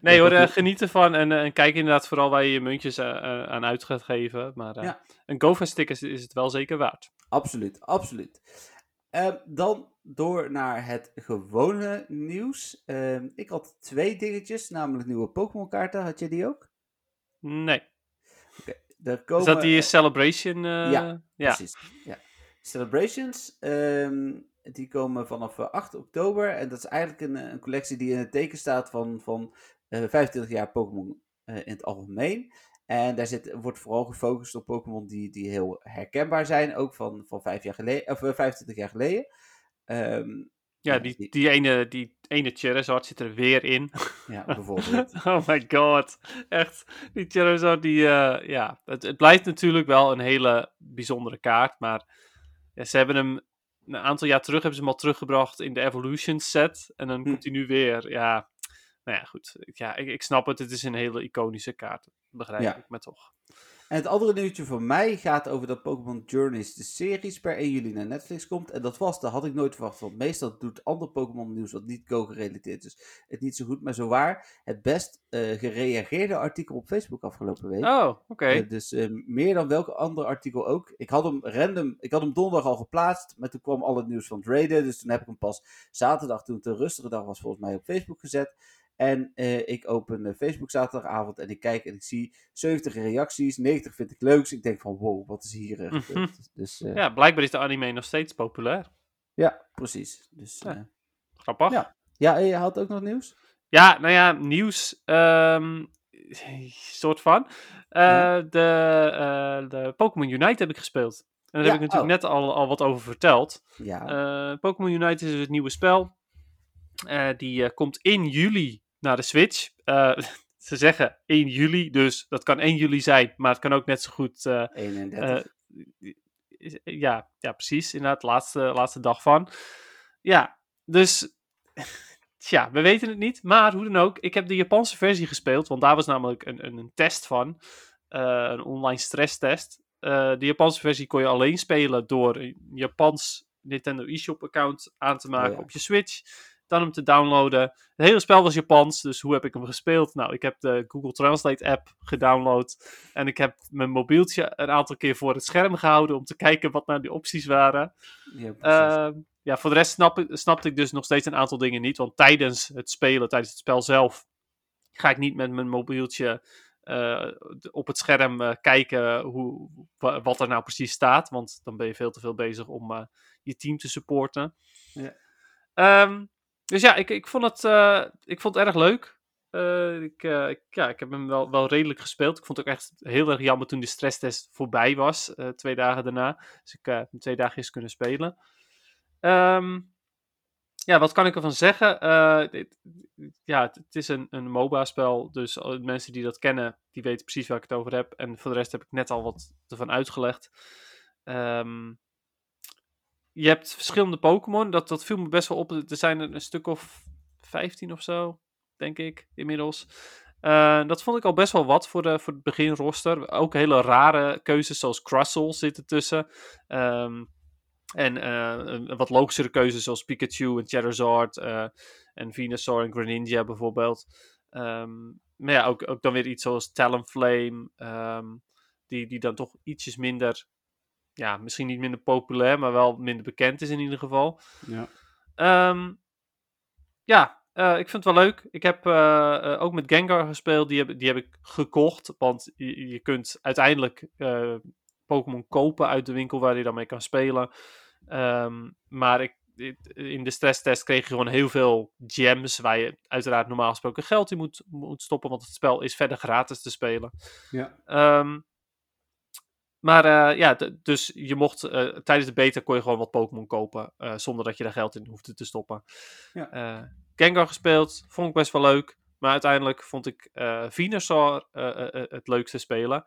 Nee hoor, doe- geniet ervan en, en kijk inderdaad vooral waar je je muntjes aan uit gaat geven. Maar Ja. een GoFest is, is het wel zeker waard. Absoluut, absoluut. Ehm, dan door naar het gewone nieuws. Ehm, ik had twee dingetjes, namelijk nieuwe Pokémon kaarten. Had je die ook? Nee. Er komen, Is dat die eh, Celebration? eh, ja, ja. Precies. Ja. Celebrations, ehm, die komen vanaf eh, 8 oktober. En dat is eigenlijk een, eh, een collectie die in het teken staat van, van eh 25 jaar Pokémon eh, in het algemeen. En daar zit, wordt vooral gefocust op Pokémon die, die heel herkenbaar zijn. Ook van, van vijf jaar geleden, of, eh, 25 jaar geleden. Ehm, Ja, die, die- ene, die ene Charizard zit er weer in. <laughs> ja, bijvoorbeeld. <laughs> oh my god. Echt. Die Charizard, die, eh, ja. Het, het blijft natuurlijk wel een hele bijzondere kaart. Maar ja, ze hebben hem een aantal jaar terug hebben ze hem al teruggebracht in de Evolution set. En dan Hm. komt hij nu weer. Ja, nou ja, goed. Ja, ik, ik snap het. Het is een hele iconische kaart. Begrijp Ja. ik, maar toch. En het andere nieuwtje van mij gaat over dat Pokémon Journeys, de series, per 1 juli naar Netflix komt. En dat was, dat had ik nooit verwacht, want meestal doet ander Pokémon nieuws wat niet Go-gerelateerd is. Het niet zo goed, maar zo waar. Het best eh, gereageerde artikel op Facebook afgelopen week. Oh, oké. Eh, dus eh, meer dan welk ander artikel ook. Ik had hem random, ik had hem donderdag al geplaatst, maar toen kwam al het nieuws van Traden. Dus toen heb ik hem pas zaterdag, toen het een rustige dag was, volgens mij op Facebook gezet. En eh, ik open eh, Facebook zaterdagavond en ik kijk en ik zie 70 reacties, 90 vind ik leuks. Ik denk van wow, wat is hier gebeurd. Dus eh, ja. Ja, blijkbaar is de anime nog steeds populair. precies. Dus, Ja. Grappig. Ja. ja, en je had ook nog nieuws? Ja, nou ja, nieuws. ehm <laughs> soort van. Ja. De, de Pokémon Unite heb ik gespeeld. En daar Ja, heb ik natuurlijk oh. net al, al wat over verteld. Ja. Pokémon Unite is dus het nieuwe spel. Die komt in juli naar de Switch. Eh, <laughs> ze zeggen 1 juli, dus dat kan 1 juli zijn. Maar het kan ook net zo goed eh, 31. eh, ja, ja, precies. Inderdaad, de laatste, laatste dag van. Ja, dus. <laughs> Tja, we weten het niet. Maar hoe dan ook, ik heb de Japanse versie gespeeld. Want daar was namelijk een, een, een test van. eh, een online stresstest. Eh de Japanse versie kon je alleen spelen door een Japans Nintendo eShop account aan te maken ja. op je Switch. Dan hem te downloaden. Het hele spel was Japans, dus hoe heb ik hem gespeeld? Nou, ik heb de Google Translate app gedownload. En ik heb mijn mobieltje een aantal keer voor het scherm gehouden om te kijken wat nou die opties waren. ja. Ehm, ja, voor de rest snap ik, snapte ik dus nog steeds een aantal dingen niet. Want tijdens het spelen, tijdens het spel zelf, ga ik niet met mijn mobieltje eh, op het scherm eh, kijken hoe, wa- wat er nou precies staat. Want dan ben je veel te veel bezig om eh, je team te supporten. Ja. Ehm, dus ja, ik, ik, vond het, eh, ik vond het erg leuk. Eh, ik, eh, ik- ja, ik heb hem wel, wel redelijk gespeeld. Ik vond het ook echt heel erg jammer toen de stresstest voorbij was, twee dagen daarna. Dus ik heb hem twee dagjes kunnen spelen. Ehm, ja, wat kan ik ervan zeggen? Ja, het, is een, een MOBA-spel, dus mensen die dat kennen, die weten precies waar ik het over heb. En voor de rest heb ik net al wat ervan uitgelegd. Ehm, je hebt verschillende Pokémon, dat, dat viel me best wel op. Er zijn er een stuk of 15 of zo, denk ik, inmiddels. Eh, dat vond ik al best wel wat voor, de, voor het beginroster. Ook hele rare keuzes zoals Crustle zitten tussen. Ehm, en eh, wat logischere keuzes zoals Pikachu en Charizard eh, en Venusaur en Greninja bijvoorbeeld. Ehm, maar ja, ook, ook dan weer iets zoals Talonflame, ehm, die, die dan toch ietsjes minder, ja, misschien niet minder populair, maar wel minder bekend is in ieder geval. ja. Ehm, ja, eh, ik vind het wel leuk. Ik heb eh, eh, ook met Gengar gespeeld. Die heb, die heb ik gekocht. Want je, je kunt uiteindelijk Pokémon kopen uit de winkel waar je dan mee kan spelen. Ehm, maar ik, in de stresstest kreeg je gewoon heel veel gems. Waar je uiteraard normaal gesproken geld in moet, moet stoppen. Want het spel is verder gratis te spelen. ja. Ehm, maar eh, ja, dus je mocht eh, tijdens de beta kon je gewoon wat Pokémon kopen. eh, zonder dat je daar geld in hoefde te stoppen. Ja. Gengar gespeeld, vond ik best wel leuk. Maar uiteindelijk vond ik Venusaur het leukste spelen.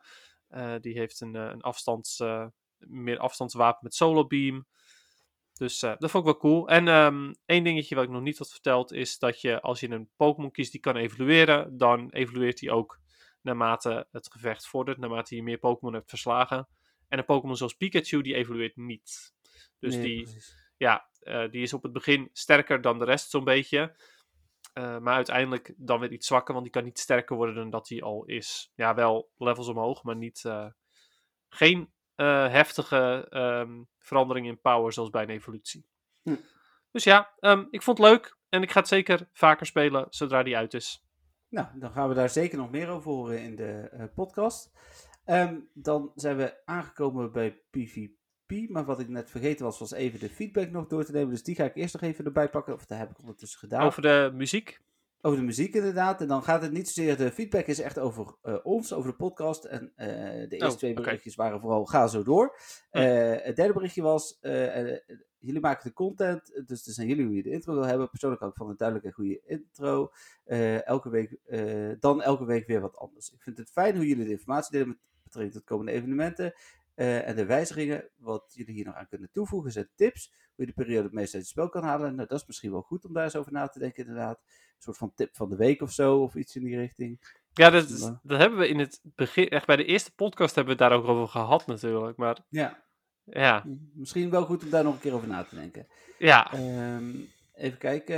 Die heeft een, een afstands, meer afstandswapen met Solo Beam. Dus dat vond ik wel cool. En ehm één dingetje wat ik nog niet had verteld is dat je als je een Pokémon kiest die kan evolueren, dan evolueert hij ook naarmate het gevecht vordert, naarmate je meer Pokémon hebt verslagen. En een Pokémon zoals Pikachu, die evolueert niet. Dus Nee, die, precies. ja, eh, die is op het begin sterker dan de rest zo'n beetje. Eh, maar uiteindelijk dan weer iets zwakker, want die kan niet sterker worden dan dat hij al is. Ja, wel levels omhoog, maar niet, eh, geen heftige ehm, verandering in power zoals bij een evolutie. Hm. Dus ja, ehm, ik vond het leuk en ik ga het zeker vaker spelen zodra die uit is. Nou, dan gaan we daar zeker nog meer over horen in de eh, podcast. Ehm, dan zijn we aangekomen bij PvP. Maar wat ik net vergeten was, was even de feedback nog door te nemen. Dus die ga ik eerst nog even erbij pakken. Of dat heb ik ondertussen gedaan. Over de muziek. Over de muziek inderdaad. En dan gaat het niet zozeer, de feedback is echt over eh, ons, over de podcast. En eh, de eerste Oh, twee oké. berichtjes waren vooral ga zo door. Eh, het derde berichtje was, jullie maken de content, dus het aan jullie hoe je de intro wil hebben. Persoonlijk ook van een duidelijke goede intro. Elke week, dan elke week weer wat anders. Ik vind het fijn hoe jullie de informatie delen met betrekking tot komende evenementen. Eh, en de wijzigingen, wat jullie hier nog aan kunnen toevoegen, zijn tips. Hoe je de periode het meest uit het spel kan halen. Nou, dat is misschien wel goed om daar eens over na te denken, inderdaad. Een soort van tip van de week of zo, of iets in die richting. Ja, dat, is- dat hebben we in het begin, echt bij de eerste podcast hebben we het daar ook over gehad natuurlijk. Maar Ja, ja, misschien wel goed om daar nog een keer over na te denken. ja, Ehm, even kijken.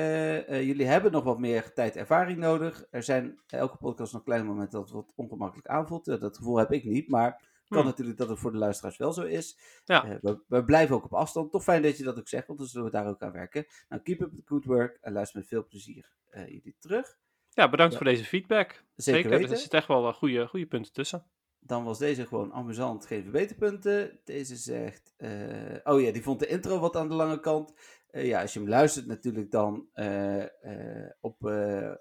Eh, jullie hebben nog wat meer tijd ervaring nodig. Er zijn elke podcast nog kleine momenten dat het wat ongemakkelijk aanvoelt. Dat gevoel heb ik niet, maar kan Hm. natuurlijk dat het voor de luisteraars wel zo is. Ja. Eh, we, we blijven ook op afstand. Toch fijn dat je dat ook zegt, want dan zullen we daar ook aan werken. Nou, keep up the good work en luister met veel plezier eh, jullie terug. ja, bedankt Ja. voor deze feedback. Zeker er weten. zitten echt wel eh, goede, goede punten tussen. Dan was deze gewoon amusant, geen verbeterpunten. Deze zegt, eh, oh ja, die vond de intro wat aan de lange kant. Eh, ja, als je hem luistert natuurlijk dan eh, op,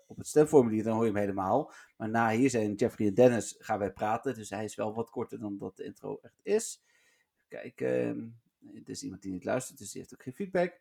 op het stemformulier, dan hoor je hem helemaal. Maar na hier zijn Jeffrey en Dennis gaan wij praten, dus hij is wel wat korter dan dat de intro echt is. Kijk, dit is iemand die niet luistert, dus die heeft ook geen feedback.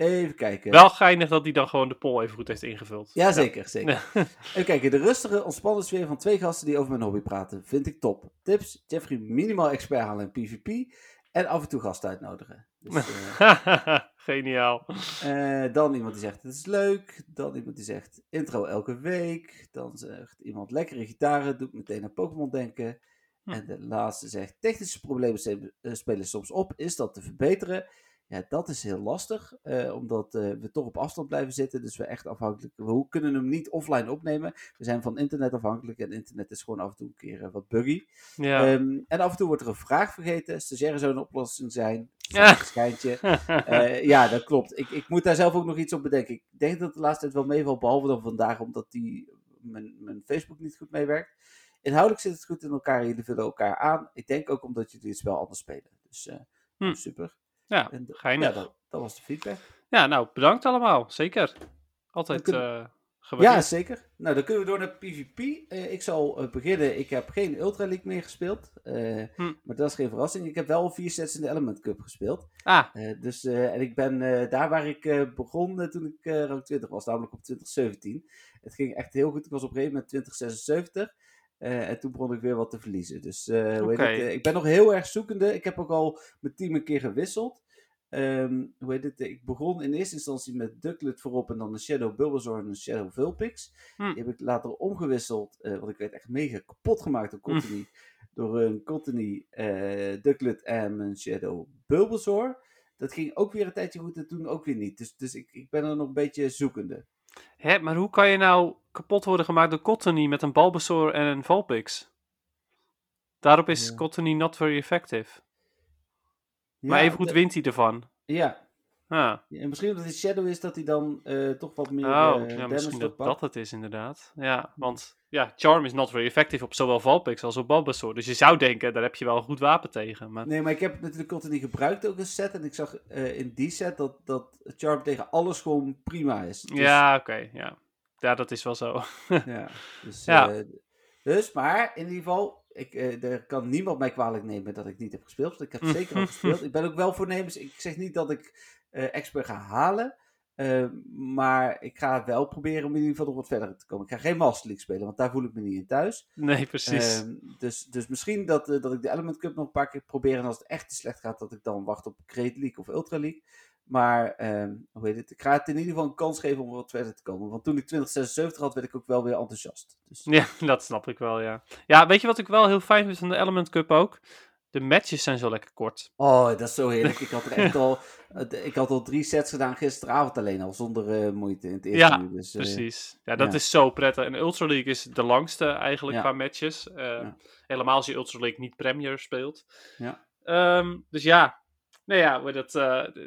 Even kijken. Wel geinig dat hij dan gewoon de poll even goed heeft ingevuld. Ja, zeker, zeker. Ja. <laughs> Even kijken, de rustige, ontspannen sfeer van twee gasten die over mijn hobby praten. Vind ik top. Tips, Jeffrey minimaal expert halen in PvP. En af en toe gasten uitnodigen. Dus, <laughs> eh, Geniaal. eh, dan iemand die zegt, het is leuk. Dan iemand die zegt, intro elke week. Dan zegt iemand, lekkere gitaren, doet meteen aan Pokémon denken. Hm. En de laatste zegt, technische problemen eh, spelen soms op. Is dat te verbeteren? Ja, dat is heel lastig, eh, omdat eh, we toch op afstand blijven zitten. Dus we echt afhankelijk, we kunnen hem niet offline opnemen. We zijn van internet afhankelijk en internet is gewoon af en toe een keer eh, wat buggy. Ja. Ehm, en af en toe wordt er een vraag vergeten. Stagiaire zou een oplossing zijn. <laughs> Ja. Een schijntje. Ja, dat klopt. Ik, ik moet daar zelf ook nog iets op bedenken. Ik denk dat de laatste tijd wel meevalt, behalve dan vandaag, omdat die, mijn, mijn Facebook niet goed meewerkt. Inhoudelijk zit het goed in elkaar, jullie vullen elkaar aan. Ik denk ook omdat jullie het spel anders spelen. Dus Hm. super. Ja, En, geinig. ja, dat, dat was de feedback. Ja, nou, bedankt allemaal. Zeker. Altijd kunnen- eh. Ja, zeker. Nou, dan kunnen we door naar PvP. Eh, ik zal eh, beginnen. Ik heb geen Ultra League meer gespeeld. Hm. Maar dat is geen verrassing. Ik heb wel vier sets in de Element Cup gespeeld. Ah, dus, en ik ben daar waar ik begon toen ik rank 20 was, namelijk op 2017. Het ging echt heel goed. Ik was op een gegeven moment 2076. Eh, en toen begon ik weer wat te verliezen. Dus eh, het, eh, ik ben nog heel erg zoekende. Ik heb ook al mijn team een keer gewisseld. Ehm, hoe heet het? Ik begon in eerste instantie met Ducklet voorop en dan een Shadow Bulbasaur en een Shadow Vulpix. Hm. Die heb ik later omgewisseld, want ik werd echt mega kapot gemaakt door Cottony. Door een Cottony, Ducklet en een Shadow Bulbasaur. Dat ging ook weer een tijdje goed en toen ook weer niet. Dus, dus ik, ik ben er nog een beetje zoekende. Hè, maar hoe kan je nou kapot worden gemaakt door Cottony met een Bulbasaur en een Vulpix? Daarop is Ja. Cottony not very effective. maar even goed de- wint hij ervan. Ja. Ah. Ja, en misschien omdat hij Shadow is, dat hij dan eh, toch wat meer Oh, eh, ja, misschien dat dat het is inderdaad. Ja, want ja, Charm is not very effective op zowel Vulpix als op Bulbasaur. Dus je zou denken, daar heb je wel een goed wapen tegen. Maar... Nee, maar ik heb natuurlijk Cottony gebruikt ook een set. En ik zag eh, in die set dat, dat Charm tegen alles gewoon prima is. Dus- Ja, oké, ja. Ja, dat is wel zo. <laughs> Ja, dus, Ja. eh, dus, maar in ieder geval, ik, eh, er kan niemand mij kwalijk nemen dat ik niet heb gespeeld. Want ik heb zeker al <laughs> gespeeld. Ik ben ook wel voornemens. Ik zeg niet dat ik expert ga halen. Eh, maar ik ga wel proberen om in ieder geval nog wat verder te komen. Ik ga geen Master League spelen, want daar voel ik me niet in thuis. Nee, precies. Ehm, dus, dus misschien dat, eh, dat ik de Element Cup nog een paar keer probeer. En als het echt te slecht gaat, dat ik dan wacht op Great League of Ultra League. Maar ehm, hoe heet het? ik ga het in ieder geval een kans geven om wat verder te komen. Want toen ik 2076 had, werd ik ook wel weer enthousiast. Dus, Ja, <laughs> dat snap ik wel, ja. Ja, weet je wat ik wel heel fijn vind van de Element Cup ook? De matches zijn zo lekker kort. Oh, dat is zo heerlijk. <laughs> Ik had er echt al, ik had al drie sets gedaan gisteravond alleen al, zonder eh, moeite in het eerste Ja, uur. Dus, eh, Precies. Ja, dat ja. is zo prettig. En Ultra League is de langste eigenlijk Ja. qua matches. Eh. Helemaal als je Ultra League niet Premier speelt. Ja. Ehm, dus ja, nou ja, dat,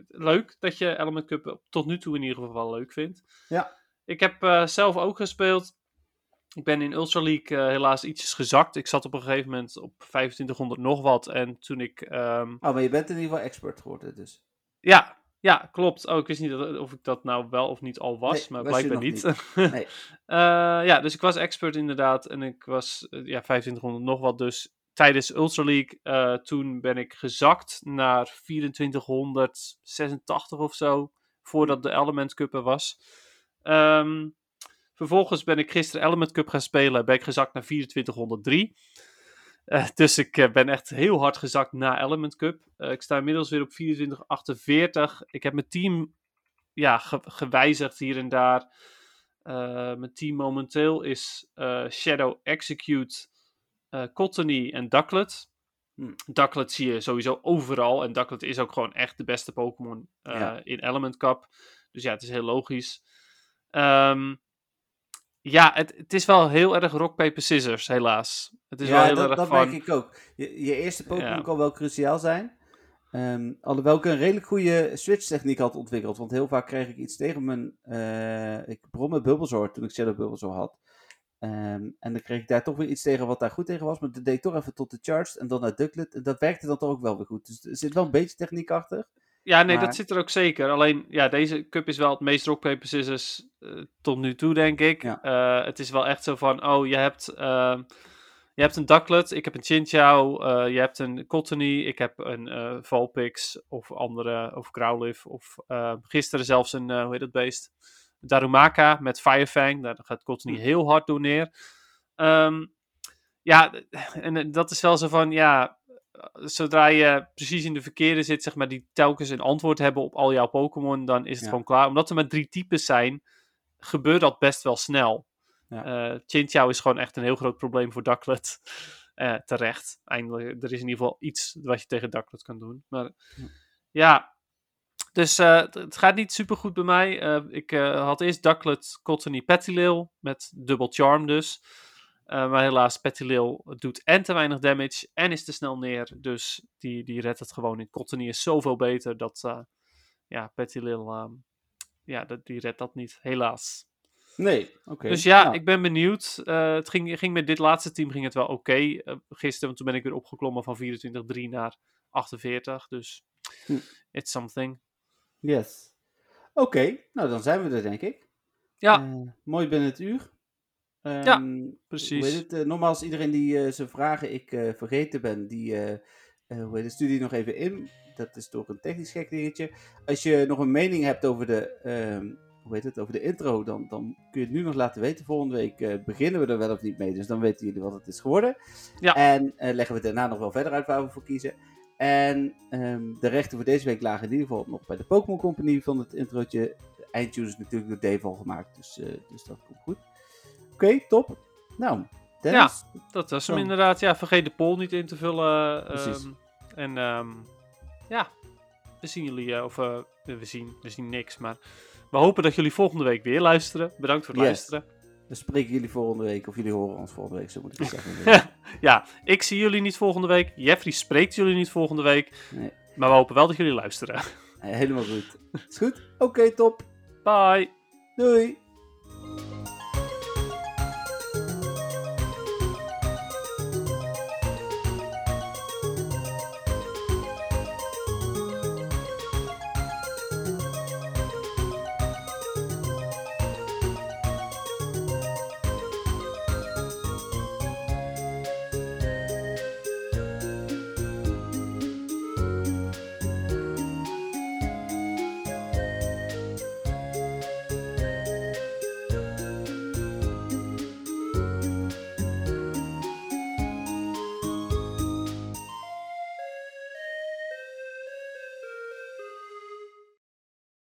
leuk dat je Element Cup tot nu toe in ieder geval leuk vindt. Ja. Ik heb zelf ook gespeeld. Ik ben in Ultra League eh, helaas ietsjes gezakt. Ik zat op een gegeven moment op 2500 nog wat. En toen ik... ehm, Oh, maar je bent in ieder geval expert geworden, dus. ja, ja, klopt. Oh, ik wist niet dat, of ik dat nou wel of niet al was, Nee, maar was blijkbaar nog niet. <laughs> Nee. Eh, ja, dus ik was expert inderdaad. En ik was eh, ja, 2500 nog wat. Dus tijdens Ultra League, eh, toen ben ik gezakt naar 2486 of zo. Voordat de Element Cup er was. Ehm, vervolgens ben ik gisteren Element Cup gaan spelen. Ben ik gezakt naar 2403. Eh, dus ik eh, ben echt heel hard gezakt na Element Cup. Eh, ik sta inmiddels weer op 24,48. Ik heb mijn team ja, ge- gewijzigd hier en daar. Mijn team momenteel is Shadow Execute, Cottony en Ducklet. Hm. Ducklet zie je sowieso overal. En Ducklet is ook gewoon echt de beste Pokémon Ja. in Element Cup. Dus ja, het is heel logisch. Ehm, ja, het, het is wel heel erg rock, paper, scissors, helaas. Het is wel heel dat, erg dat van... merk ik ook. Je, je eerste Pokémon Ja. kan wel cruciaal zijn. Ehm, alhoewel ik een redelijk goede switch-techniek had ontwikkeld. Want heel vaak kreeg ik iets tegen mijn... eh, ik begon met Bulbasaur toen ik Shadow Bulbasaur had. Ehm, en dan kreeg ik daar toch weer iets tegen wat daar goed tegen was. Maar dat deed ik toch even tot de Charged en dan naar Ducklet. En dat werkte dan toch ook wel weer goed. Dus er zit wel een beetje techniek achter. Ja, nee, Maar- dat zit er ook zeker. Alleen, ja, deze cup is wel het meest rock, paper, scissors eh, tot nu toe, denk ik. Ja. Eh, het is wel echt zo van, oh, je hebt, ehm, je hebt een Ducklet, ik heb een Chinchou, eh, je hebt een Cottony, ik heb een Vulpix of andere, of Growlithe, of gisteren zelfs een, hoe heet dat beest? Darumaka met Firefang, daar gaat Cottony Hm. heel hard door neer. Ehm, ja, en dat is wel zo van, ja, zodra je precies in de verkeerde zit, zeg maar, die telkens een antwoord hebben op al jouw Pokémon, dan is het Ja. gewoon klaar. Omdat er maar drie types zijn, gebeurt dat best wel snel. Ja. Eh Chinchou is gewoon echt een heel groot probleem voor Ducklet. <laughs> Eh, terecht. Eindelijk, er is in ieder geval iets wat je tegen Ducklet kan doen. Maar Ja. ja, dus eh, het- gaat niet super goed bij mij. Eh, ik eh, had eerst Ducklet, Cottony, Petilil met dubbel charm dus. Eh, maar helaas, Petilil doet en te weinig damage en is te snel neer. Dus die, die redt het gewoon niet. Cottony is zoveel beter dat eh, ja, Petilil ehm, ja, dat, die redt dat niet, helaas. Nee, oké. Dus ja, Nou, ik ben benieuwd. Eh, het ging, ging met dit laatste team ging het wel oké. Gisteren, want toen ben ik weer opgeklommen van 24-3 naar 48. Dus Hm. it's something. Yes. Oké, nou dan zijn we er denk ik. Ja. Mooi binnen het uur. Ja, Ehm, precies. Het? eh, nogmaals, iedereen die eh, zijn vragen ik eh, vergeten ben, die hoe heet het, stuur die nog even in. Dat is toch een technisch gek dingetje. Als je nog een mening hebt over de, ehm, hoe heet het, over de intro, dan, dan kun je het nu nog laten weten. Volgende week beginnen we er wel of niet mee, dus dan weten jullie wat het is geworden. Ja. En leggen we daarna nog wel verder uit waar we voor kiezen. En ehm, de rechten voor deze week lagen in ieder geval nog bij de Pokémon Company van het introotje. De eindtune is natuurlijk door Dave al gemaakt, dus, dus dat komt goed. Oké, top. Nou, Dennis, Dat was hem inderdaad. Ja, vergeet de poll niet in te vullen. Precies. ehm, en ehm, ja, we zien jullie, eh, of eh, we, zien, we zien niks, maar we hopen dat jullie volgende week weer luisteren. Bedankt voor het Yes. luisteren. dan spreken jullie volgende week, of jullie horen ons volgende week, zo moet ik het zeggen. <laughs> Ja, ik zie jullie niet volgende week. Jeffrey spreekt jullie niet volgende week. Nee. Maar we hopen wel dat jullie luisteren. <laughs> Helemaal goed. Is goed? Oké, top. Bye! Doei.